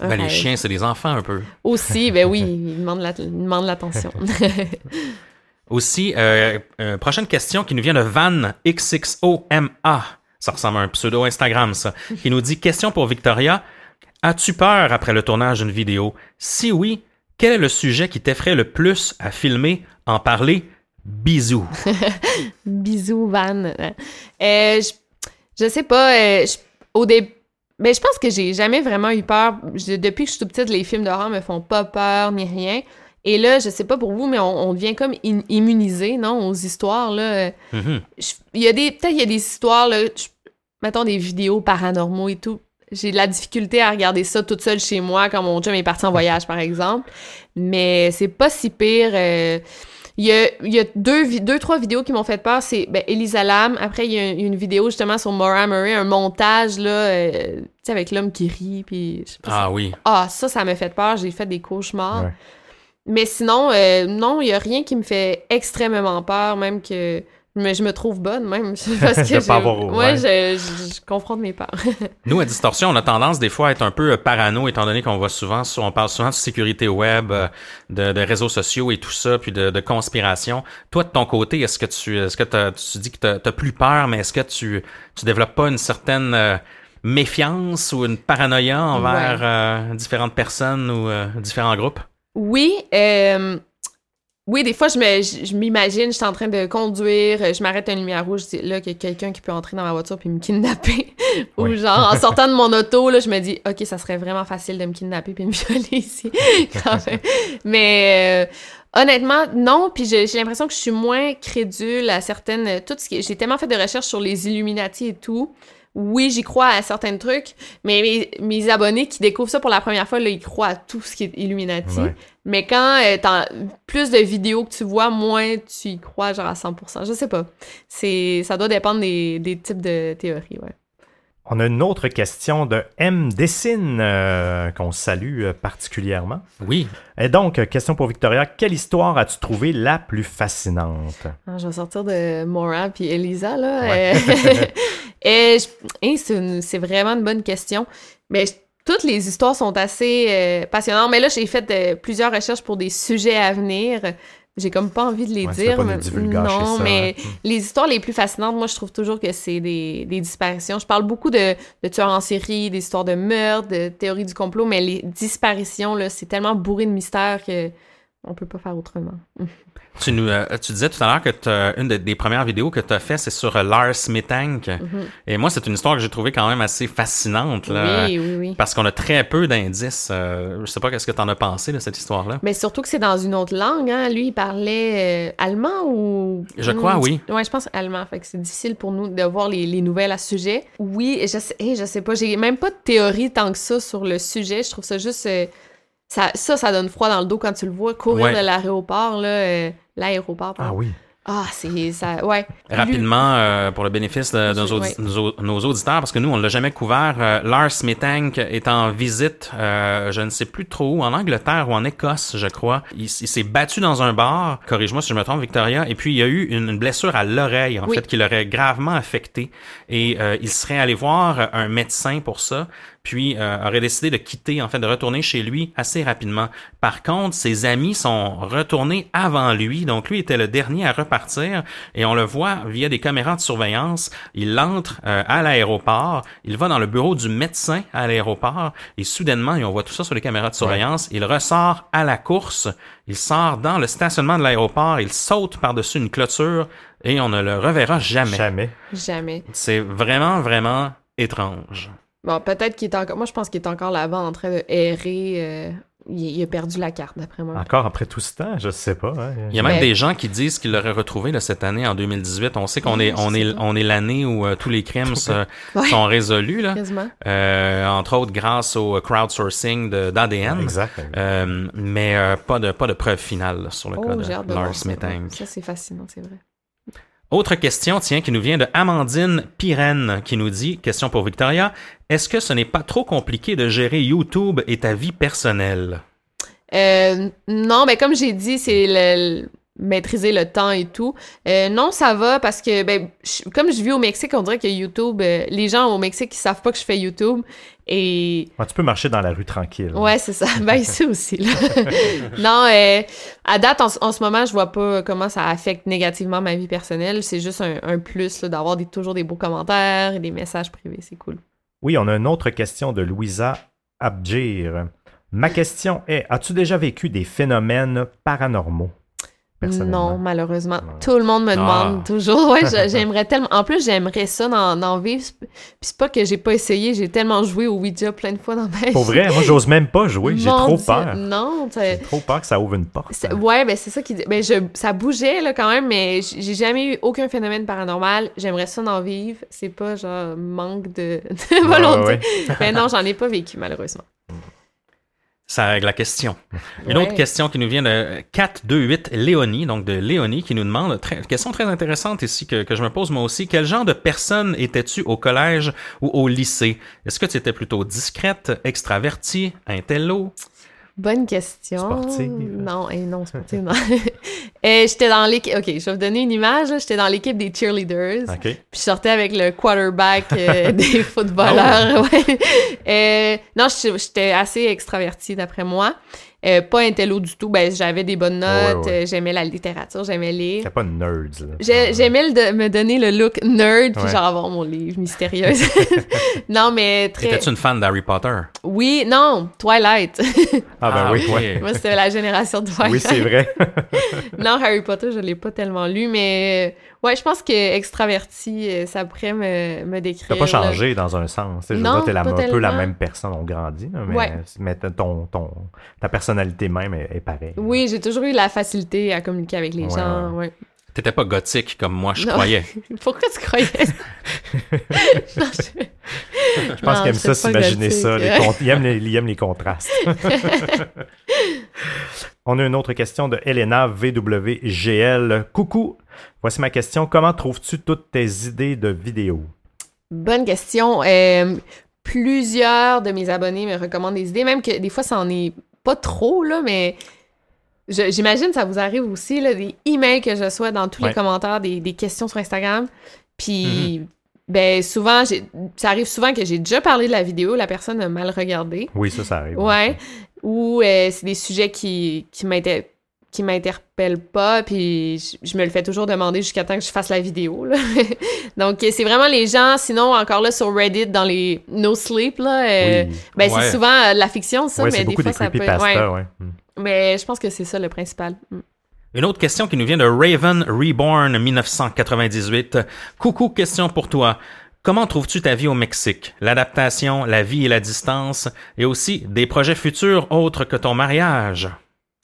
un Ben, les chiens, c'est des enfants un peu. Aussi, ben oui, ils demandent la- l'attention. Aussi, euh, prochaine question qui nous vient de Van XXOMA. Ça ressemble à un pseudo Instagram, ça. Qui nous dit Question pour Victoria. As-tu peur après le tournage d'une vidéo? Si oui, quel est le sujet qui t'effraie le plus à filmer, en parler? Bisous. Bisous, Van. Euh, je, je sais pas. euh, je- au début. Ben, je pense que j'ai jamais vraiment eu peur. Je- depuis que je suis toute petite, les films d'horreur me font pas peur ni rien. Et là, je sais pas pour vous, mais on, on devient comme in- immunisé, non, aux histoires, là. Je- Il y a des. Peut-être il y a des histoires, là. je- mettons des vidéos paranormaux et tout. J'ai de la difficulté à regarder ça toute seule chez moi quand mon chum est parti en voyage, par exemple. Mais c'est pas si pire. euh, il y a, il y a deux, deux, trois vidéos qui m'ont fait peur. C'est ben, Elisa Lam. Après, il y a une, une vidéo justement sur Maura Murray, un montage, là, euh, tu sais, avec l'homme qui rit. Puis, je sais pas Ah oui. ah, ça, ça m'a fait peur. J'ai fait des cauchemars. Ouais. Mais sinon, euh, non, il n'y a rien qui me fait extrêmement peur, même que mais je me trouve bonne, même. Parce que De pas avoir- ouais, ouais. je, je- je confronte mes peurs. Nous, à Distorsion, on a tendance des fois à être un peu euh, parano, étant donné qu'on voit souvent, on parle souvent de sécurité web, euh, de, de réseaux sociaux et tout ça, puis de, de conspiration. Toi, de ton côté, est-ce que tu, est-ce que t'as- tu dis que t'as t'as plus peur, mais est-ce que tu, tu développes pas une certaine euh, méfiance ou une paranoïa envers Ouais. euh, différentes personnes ou euh, différents groupes? Oui, euh, oui, des fois, je me- je je m'imagine, je suis en train de conduire, je m'arrête à une lumière rouge, je dis là, qu'il y a quelqu'un qui peut entrer dans ma voiture puis me kidnapper. Ou Oui. genre, en sortant de mon auto, là, je me dis, OK, ça serait vraiment facile de me kidnapper puis me violer ici. Quand même. Mais euh, honnêtement, non. Puis j'ai j'ai l'impression que je suis moins crédule à certaines... Tout ce qui, j'ai tellement fait de recherches sur les Illuminati et tout. Oui, j'y crois à certains trucs, mais mes, mes abonnés qui découvrent ça pour la première fois, là, ils croient à tout ce qui est Illuminati. Ouais. Mais quand euh, plus de vidéos que tu vois, moins tu y crois genre à 100%. Je sais pas. C'est ça doit dépendre des, des types de théories, ouais. On a une autre question de M. Dessine euh, qu'on salue euh, particulièrement. Oui. Et donc, euh, question pour Victoria. Quelle histoire as-tu trouvé la plus fascinante? Alors, je vais sortir de Mora puis Elisa là. Ouais. Et hein, c'est vraiment une bonne question. Mais je- toutes les histoires sont assez euh, passionnantes. Mais là, j'ai fait euh, plusieurs recherches pour des sujets à venir. J'ai comme pas envie de les Ouais, dire. pas mais- non, ça, mais hein. les histoires les plus fascinantes, moi, je trouve toujours que c'est des, des disparitions. Je parle beaucoup de, de tueurs en série, des histoires de meurtres, de théories du complot, mais les disparitions, là, c'est tellement bourré de mystères que on peut pas faire autrement. Tu, nous, euh, tu disais tout à l'heure que une de- des premières vidéos que tu as fait, c'est sur euh, Lars Mittank. Et moi, c'est une histoire que j'ai trouvée quand même assez fascinante. Là, Oui, oui, oui. Parce qu'on a très peu d'indices. Euh, je sais pas qu'est-ce que t'en as pensé de cette histoire-là. Mais surtout que c'est dans une autre langue, hein. Lui, il parlait euh, allemand ou... Je crois, oui. Ouais, je pense allemand. Fait que c'est difficile pour nous de voir les, les nouvelles à ce sujet. Oui, je sais, hey, je sais pas. J'ai même pas de théorie tant que ça sur le sujet. Je trouve ça juste... ça, ça, ça donne froid dans le dos quand tu le vois courir Ouais. de l'aéroport, là. euh, l'aéroport, Ah oui. Ah, c'est ça, ouais. Rapidement, euh, pour le bénéfice de, de nos, audi- Ouais. nos- nos auditeurs, parce que nous, on ne l'a jamais couvert, euh, Lars Smetank est en visite, euh, je ne sais plus trop où, en Angleterre ou en Écosse, je crois. Il, s'est battu dans un bar, corrige-moi si je me trompe, Victoria, et puis il y a eu une, une blessure à l'oreille, en Oui. fait, qui l'aurait gravement affecté. Et euh, il serait allé voir un médecin pour ça, puis euh, aurait décidé de quitter, en fait, de retourner chez lui assez rapidement. Par contre, ses amis sont retournés avant lui, donc lui était le dernier à repartir, et on le voit via des caméras de surveillance. Il entre euh, à l'aéroport, il va dans le bureau du médecin à l'aéroport, et soudainement, et on voit tout ça sur les caméras de surveillance, il ressort à la course, il sort dans le stationnement de l'aéroport, il saute par-dessus une clôture, et on ne le reverra jamais. Jamais. Jamais. C'est vraiment, vraiment étrange. Bon, peut-être qu'il est encore. Moi, je pense qu'il est encore là-bas en train de errer. euh, Il, il a perdu la carte, d'après moi. Encore après tout ce temps, je sais pas. hein. Il y a même Mais- des gens qui disent qu'ils l'auraient retrouvé là, cette année en 2018. On sait qu'on est, on est, on est l'année où euh, tous les crimes se- Ouais. sont résolus, là. Euh, entre autres grâce au crowdsourcing d'ADN. Exact. Euh, mais euh, pas de pas de preuve finale là, sur le cas Oh, de j'ai hâte de voir Lars ça. Smetank. Ça, c'est fascinant, c'est vrai. Autre question, tiens, qui nous vient de Amandine Pirenne, qui nous dit, question pour Victoria, est-ce que ce n'est pas trop compliqué de gérer YouTube et ta vie personnelle? Euh, non, mais comme j'ai dit, c'est le- maîtriser le temps et tout. Euh, non, ça va parce que, ben, je- comme je vis au Mexique, on dirait que YouTube, euh, les gens au Mexique, ils savent pas que je fais YouTube. Et Ouais, tu peux marcher dans la rue tranquille. Ouais, c'est ça. Ben, ici aussi, là. non, euh, à date, en, en ce moment, je vois pas comment ça affecte négativement ma vie personnelle. C'est juste un, un plus, là, d'avoir des, toujours des beaux commentaires et des messages privés. C'est cool. Oui, on a une autre question de Louisa Abgir. Ma question est as-tu déjà vécu des phénomènes paranormaux? Personnellement? Non, malheureusement. Ouais. Tout le monde me demande Ah. toujours. Ouais, j'aimerais tellement. En plus, j'aimerais ça d'en vivre. Puis c'est pas que j'ai pas essayé. J'ai tellement joué au Ouija plein de fois dans ma vie. Pour vrai, moi, j'ose même pas jouer. J'ai trop peur. Non, J'ai trop peur que ça ouvre une porte. C'est- Ouais, ben c'est ça qui dit. Ben je, ça bougeait là quand même, mais j'ai jamais eu aucun phénomène paranormal. J'aimerais ça d'en vivre. C'est pas genre manque de, volonté. ouais, ouais. Mais non, j'en ai pas vécu malheureusement. Ça règle la question. Une Ouais. autre question qui nous vient de 428 Léonie, donc de Léonie, qui nous demande, très, question très intéressante ici que, que je me pose moi aussi, quel genre de personne étais-tu au collège ou au lycée? Est-ce que tu étais plutôt discrète, extravertie, intello? Bonne question. Sportive. Non, et non, sportive, non. Euh, j'étais dans l'équipe. Ok, je vais vous donner une image. J'étais dans l'équipe des cheerleaders. OK. Puis je sortais avec le quarterback euh, des footballeurs. ouais. Euh, non, j'étais j'étais assez extravertie d'après moi. Euh, pas intello du tout. Ben, j'avais des bonnes notes. Ouais, ouais. euh, J'aimais la littérature, j'aimais lire. C'est pas nerds, là. J'ai- J'aimais me donner le look nerd, puis Ouais. genre avoir mon livre mystérieuse. non, mais très... Étais-tu une fan d'Harry Potter? Oui, non, Twilight. Ah, ben oui, ok. ouais. Moi, c'était la génération de Twilight. Oui, c'est vrai. non, Harry Potter, je l'ai pas tellement lu, mais euh, ouais, je pense que extraverti, euh, ça pourrait me, me décrire. T'as pas là. changé dans un sens. Je veux Non, dire, t'es un peu la même personne, on grandit, mais, Ouais. mais ton, ton, ta personnalité même est, est pareille. Oui, j'ai toujours eu la facilité à communiquer avec les Ouais, gens. Ouais. T'étais pas gothique comme moi, je Non. croyais. Pourquoi tu croyais? non, je... Je pense qu'il aime ça s'imaginer ça. les con- il, aime les, il aime les contrastes. On a une autre question de Elena VWGL. Coucou, voici ma question. Comment trouves-tu toutes tes idées de vidéos? Bonne question. Euh, plusieurs de mes abonnés me recommandent des idées, même que des fois, ça en est pas trop, là, mais j'imagine ça vous arrive aussi, là, des emails que je reçois dans tous Ouais. les commentaires, des, des questions sur Instagram. Puis, ben, souvent, j'ai- ça arrive souvent que j'ai déjà parlé de la vidéo, la personne a mal regardé. Oui, ça, ça arrive. Ouais. Ou euh, c'est des sujets qui, qui qui m'interpellent pas, puis je, je me le fais toujours demander jusqu'à temps que je fasse la vidéo. là. Donc, c'est vraiment les gens, sinon, encore là, sur Reddit, dans les No Sleep, là, euh, Oui. ben, Ouais. c'est souvent euh, de la fiction, ça, Ouais, mais des fois, des ça peut... creepypasta, ouais. ouais. Mm. Mais je pense que c'est ça le principal. Mm. Une autre question qui nous vient de Raven Reborn 1998. Coucou, question pour toi. Comment trouves-tu ta vie au Mexique? L'adaptation, la vie et la distance, et aussi des projets futurs autres que ton mariage?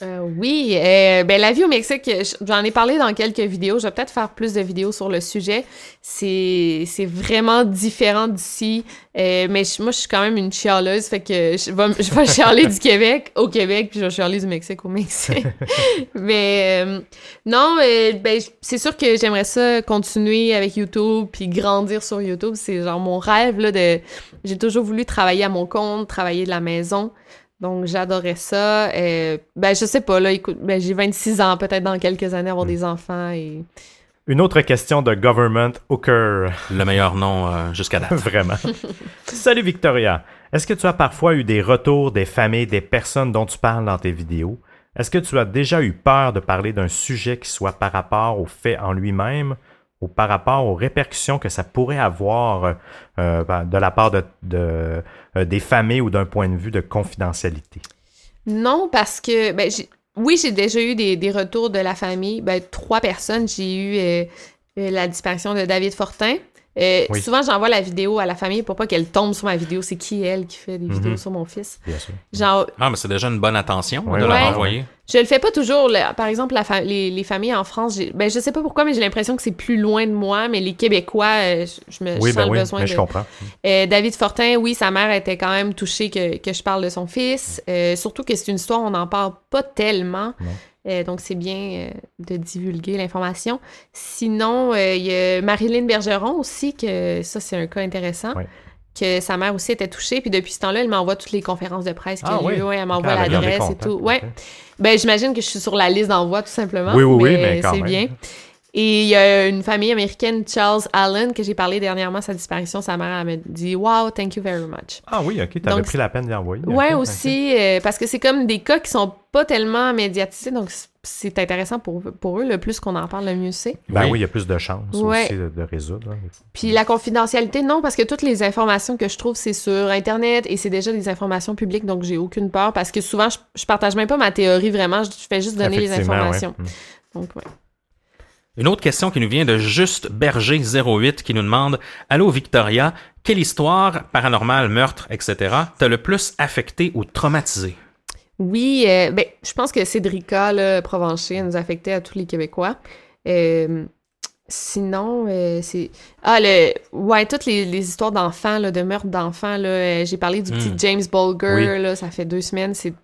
Euh, oui, euh, ben la vie au Mexique, j'en ai parlé dans quelques vidéos. Je vais peut-être faire plus de vidéos sur le sujet. C'est vraiment différent d'ici, euh, mais je- moi je suis quand même une chialeuse, fait que je vais, je vais chialer du Québec au Québec, puis je vais chialer du Mexique au Mexique. mais non, ben c'est sûr que j'aimerais ça continuer avec YouTube puis grandir sur YouTube. C'est genre mon rêve là de. J'ai toujours voulu travailler à mon compte, travailler de la maison. Donc, j'adorais ça. Euh, ben, je sais pas, là, écoute, ben, j'ai 26 ans, peut-être dans quelques années, avoir des enfants et... Une autre question de Government Hooker. Le meilleur nom euh, jusqu'à date. Vraiment. Salut Victoria. Est-ce que tu as parfois eu des retours des familles, des personnes dont tu parles dans tes vidéos? Est-ce que tu as déjà eu peur de parler d'un sujet qui soit par rapport au fait en lui-même par rapport aux répercussions que ça pourrait avoir euh, euh, ben, de la part de, euh, des familles ou d'un point de vue de confidentialité? Non, parce que, ben, oui, j'ai déjà eu des, retours de la famille. Ben, trois personnes. J'ai eu la disparition de David Fortin. Euh, Oui. Souvent, j'envoie la vidéo à la famille pour pas qu'elle tombe sur ma vidéo. C'est qui elle qui fait des vidéos Mhm. sur mon fils? Bien sûr. Genre, Ah, mais c'est déjà une bonne attention de ouais. la Ouais. renvoyer. Je le fais pas toujours. là. Par exemple, la fa- les, les familles en France, ben, je sais pas pourquoi, mais j'ai l'impression que c'est plus loin de moi. Mais les Québécois, euh, je, me Oui, je sens ben le oui, besoin mais de... je comprends. Euh, David Fortin, oui, sa mère était quand même touchée que, que je parle de son fils. Euh, surtout que c'est une histoire, on n'en parle pas tellement. Non. Euh, donc, c'est bien euh, de divulguer l'information. Sinon, euh, il y a Marilyn Bergeron aussi, que ça, c'est un cas intéressant. Que sa mère aussi était touchée. Puis depuis ce temps-là, elle m'envoie toutes les conférences de presse qu'il y a Ah oui? eu. Ouais, elle m'envoie l'adresse et tout. Ouais. Ben, j'imagine que je suis sur la liste d'envoi, tout simplement. Oui, oui, oui, mais c'est bien. Et il y a une famille américaine, Charles Allen, que j'ai parlé dernièrement, sa disparition. Sa mère, elle m'a dit Wow, thank you very much. Ah oui, ok, tu avais Donc, pris la peine d'y envoyer. Ouais, aussi, euh, parce que c'est comme des cas qui sont pas tellement médiatisés, donc c'est intéressant pour, pour eux. Le plus qu'on en parle, le mieux c'est. Ben Oui. oui, il y a plus de chances Ouais. aussi de, de résoudre. hein. Puis la confidentialité, non, parce que toutes les informations que je trouve, c'est sur Internet et c'est déjà des informations publiques, donc j'ai aucune peur parce que souvent, je, je partage même pas ma théorie vraiment, je fais juste donner les ouais. informations. Mm. Donc, ouais. Une autre question qui nous vient de Juste Berger 08 qui nous demande Allô Victoria, quelle histoire, paranormale, meurtre, etc. t'a le plus affecté ou traumatisé? Oui, euh, ben, je pense que Cédrica, là, Provencher, nous affectait à tous les Québécois. Euh, sinon, euh, c'est... Ah, le... Ouais, toutes les, les histoires d'enfants, là, de meurtres d'enfants, là, j'ai parlé du petit Hmm. James Bulger, Oui. là, ça fait deux semaines, c'est...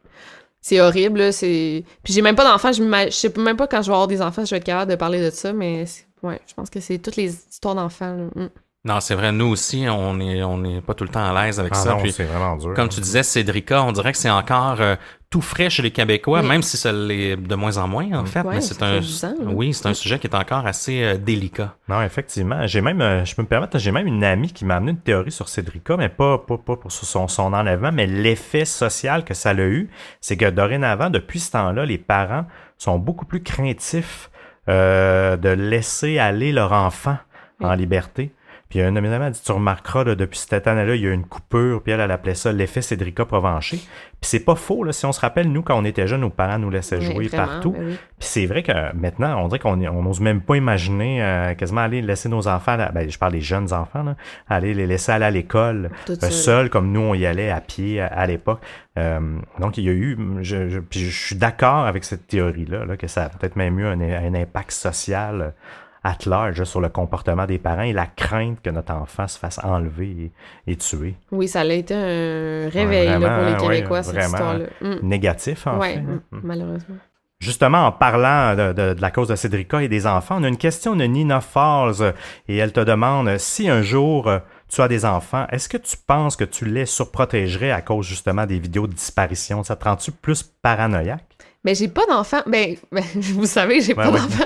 C'est horrible, là, c'est... Puis j'ai même pas d'enfants, je, je sais même pas quand je vais avoir des enfants, je vais être capable de parler de ça, mais c'est- ouais, je pense que c'est toutes les histoires d'enfants, là. Mm. Non, c'est vrai, nous aussi, on est, on est pas tout le temps à l'aise avec Ah ça. non, Puis, c'est vraiment dur. comme tu disais, Cédrica, on dirait que c'est encore euh, tout frais chez les Québécois, même si ça l'est de moins en moins, en fait. Ouais, mais c'est un, fait 10 ans, là. oui, c'est un sujet qui est encore assez euh, délicat. Non, effectivement. J'ai même, euh, je peux me permettre, j'ai même une amie qui m'a amené une théorie sur Cédrica, mais pas, pas, pas pour son, son enlèvement, mais l'effet social que ça a eu, c'est que dorénavant, depuis ce temps-là, les parents sont beaucoup plus craintifs euh, de laisser aller leur enfant en liberté. Puis un de mes amis a dit, tu remarqueras, là, depuis cette année-là, il y a eu une coupure, puis elle, elle appelait ça l'effet Cédrica Provencher. Puis c'est pas faux, là. Si on se rappelle, nous, quand on était jeunes, nos parents nous laissaient jouer vraiment, partout. ben oui. Puis c'est vrai que maintenant, on dirait qu'on on n'ose même pas imaginer euh, quasiment aller laisser nos enfants, là- ben, je parle des jeunes enfants, là, aller les laisser aller à l'école euh, seuls comme nous on y allait à pied à, à l'époque. Euh, donc il y a eu, je, je, puis je suis d'accord avec cette théorie-là, là, que ça a peut-être même eu un, un impact social at large sur le comportement des parents et la crainte que notre enfant se fasse enlever et, et tuer. Oui, ça a été un réveil là, pour les Québécois, cette vraiment. histoire-là. Mm. Négatif, en Ouais, fait. mm, hein. malheureusement. Justement, en parlant de, de- de la cause de Cédrica et des enfants, on a une question de Nina Falls et elle te demande si un jour euh, tu as des enfants, est-ce que tu penses que tu les surprotégerais à cause justement des vidéos de disparition? Ça te rend-tu plus paranoïaque? Mais j'ai pas d'enfant. Ben, ben, vous savez, j'ai Ouais, pas ouais. d'enfant.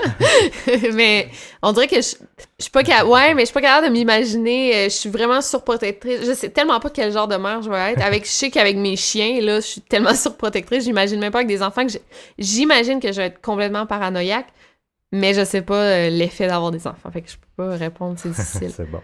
mais on dirait que je, je suis pas capable. Ouais, mais je suis pas capable de m'imaginer. euh, Je suis vraiment surprotectrice. Je sais tellement pas quel genre de mère je vais être. Avec, je sais qu'avec mes chiens, là, je suis tellement surprotectrice. J'imagine même pas avec des enfants que j'imagine que je vais être complètement paranoïaque. Mais je sais pas euh, l'effet d'avoir des enfants. Fait que je peux pas répondre. C'est difficile. C'est bon.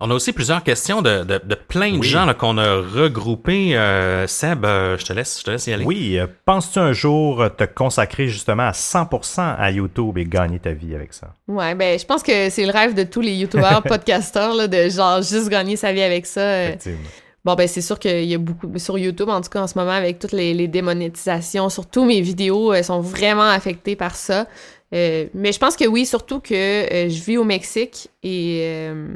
On a aussi plusieurs questions de, de, de plein de Oui. gens là, qu'on a regroupés. Euh, Seb, euh, je te laisse, je te laisse y aller. Oui, euh, penses-tu un jour te consacrer justement à 100% à YouTube et gagner ta vie avec ça? Ouais, ben, je pense que c'est le rêve de tous les youtubeurs, podcasteurs, là, de genre juste gagner sa vie avec ça. Effectivement. Bon, ben c'est sûr qu'il y a beaucoup... Sur YouTube, en tout cas, en ce moment, avec toutes les, les démonétisations, surtout mes vidéos, elles sont vraiment affectées par ça. Euh, mais je pense que oui, surtout que euh, je vis au Mexique et euh,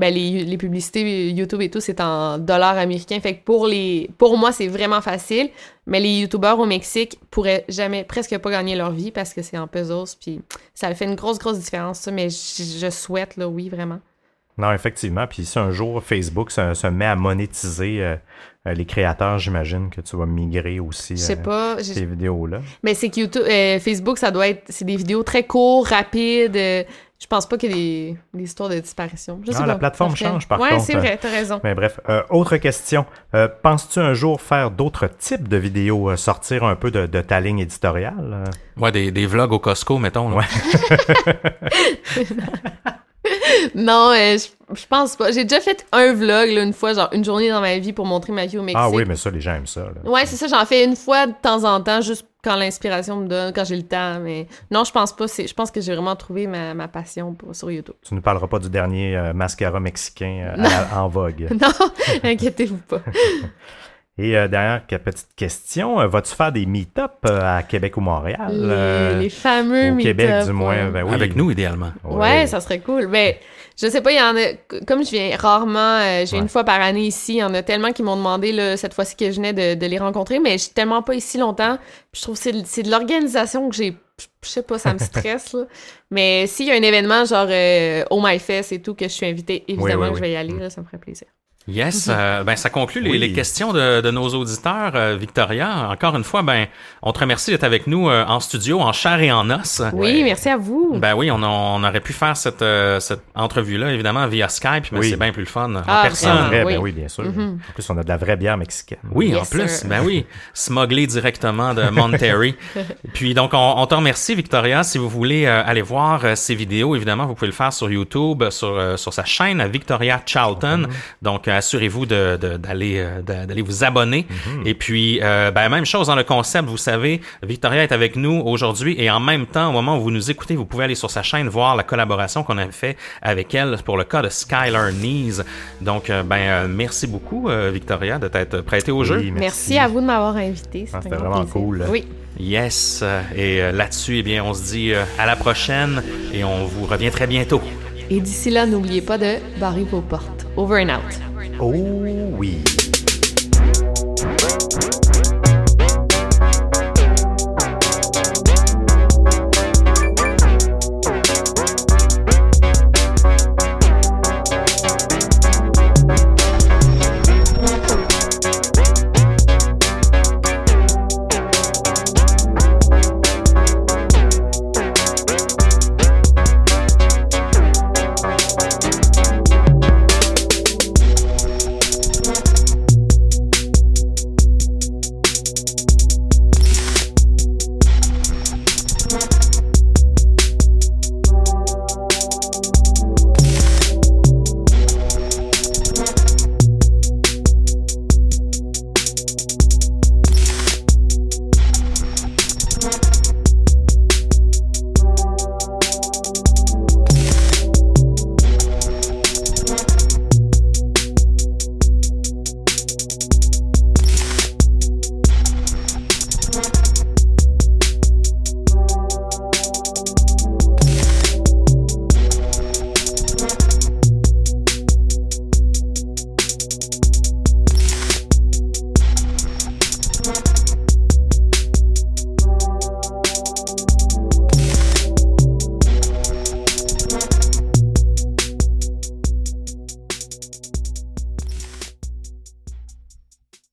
ben les, les, publicités YouTube et tout, c'est en dollars américains. Fait que pour, les, pour moi, c'est vraiment facile. Mais les YouTubeurs au Mexique pourraient jamais, presque pas gagner leur vie parce que c'est en pesos. Puis ça fait une grosse, grosse différence, ça. Mais je, souhaite, là, oui, vraiment. Non, effectivement. Puis si un jour Facebook se, se met à monétiser euh, les créateurs, j'imagine que tu vas migrer aussi je sais euh, pas, ces vidéos-là. Mais c'est que YouTube, euh, Facebook, ça doit être. C'est des vidéos très courtes, rapides. Je pense pas qu'il y ait des, des histoires de disparition. Je sais Ah, pas. la plateforme change, par ouais, contre. c'est vrai, t'as raison. Mais bref, euh, autre question. Euh, Penses-tu un jour faire d'autres types de vidéos, euh, sortir un peu de, de ta ligne éditoriale? Ouais, des, des vlogs au Costco, mettons. là. Ouais. Non, euh, je, je pense pas. J'ai déjà fait un vlog, là, une fois, genre une journée dans ma vie pour montrer ma vie au Mexique. Ah oui, mais ça, les gens aiment ça. là. Ouais, c'est ça, j'en fais une fois de temps en temps, juste quand l'inspiration me donne, quand j'ai le temps. Mais non, je pense pas. Je pense que j'ai vraiment trouvé ma, ma passion pour, sur YouTube. Tu ne parleras pas du dernier euh, mascara mexicain euh, à en vogue. Non, inquiétez-vous pas. Et euh, dernière petite question, euh, vas-tu faire des meet-up euh, à Québec ou Montréal? Les, euh, les fameux au Québec, meet-up, du moins. ouais. Ben oui. Avec nous, idéalement. Ouais, ça serait cool. Mais je sais pas, il y en a. Comme je viens rarement, euh, Ouais. une fois par année ici, il y en a tellement qui m'ont demandé là, cette fois-ci que je venais de, de les rencontrer, mais je suis tellement pas ici longtemps. Puis je trouve que c'est de- l'organisation que j'ai. Je sais pas, ça me stresse, là. Mais s'il y a un événement genre euh, Oh My Fest et tout, que je suis invitée, évidemment, oui, je vais y oui. aller, là, ça me ferait plaisir. Yes, euh, ben ça conclut les, Oui. les questions de, de nos auditeurs, euh, Victoria. Encore une fois, ben on te remercie d'être avec nous euh, en studio, en chair et en os. Oui, merci à vous. Ben oui, on, a- on aurait pu faire cette, euh, cette entrevue-là, évidemment, via Skype, mais Oui. c'est bien plus le fun en Ah, personne. Vrai, oui. ben oui, bien sûr. Mhm. En plus, on a de la vraie bière mexicaine. Oui, Yes, en plus, sir. ben oui, smugglé directement de Monterrey. Puis donc, on, on te remercie, Victoria. Si vous voulez euh, aller voir euh, ces vidéos, évidemment, vous pouvez le faire sur YouTube, sur, euh, sur sa chaîne Victoria Charlton. Donc, euh, assurez-vous de- de- d'aller euh, d'a- d'aller vous abonner. Et puis, euh, ben, même chose dans le concept, vous savez, Victoria est avec nous aujourd'hui et en même temps, au moment où vous nous écoutez, vous pouvez aller sur sa chaîne voir la collaboration qu'on a fait avec elle pour le cas de Skylar Knees. Donc, euh, ben, merci beaucoup, euh, Victoria, de t'être prêtée au jeu. Oui, Merci à vous de m'avoir invité. Ah, c'était vraiment plaisir. cool. Oui. Yes. Et euh, là-dessus, eh bien, on se dit euh, à la prochaine et on vous revient très bientôt. Et d'ici là, n'oubliez pas de barrer vos portes. Over and out. Oh oui.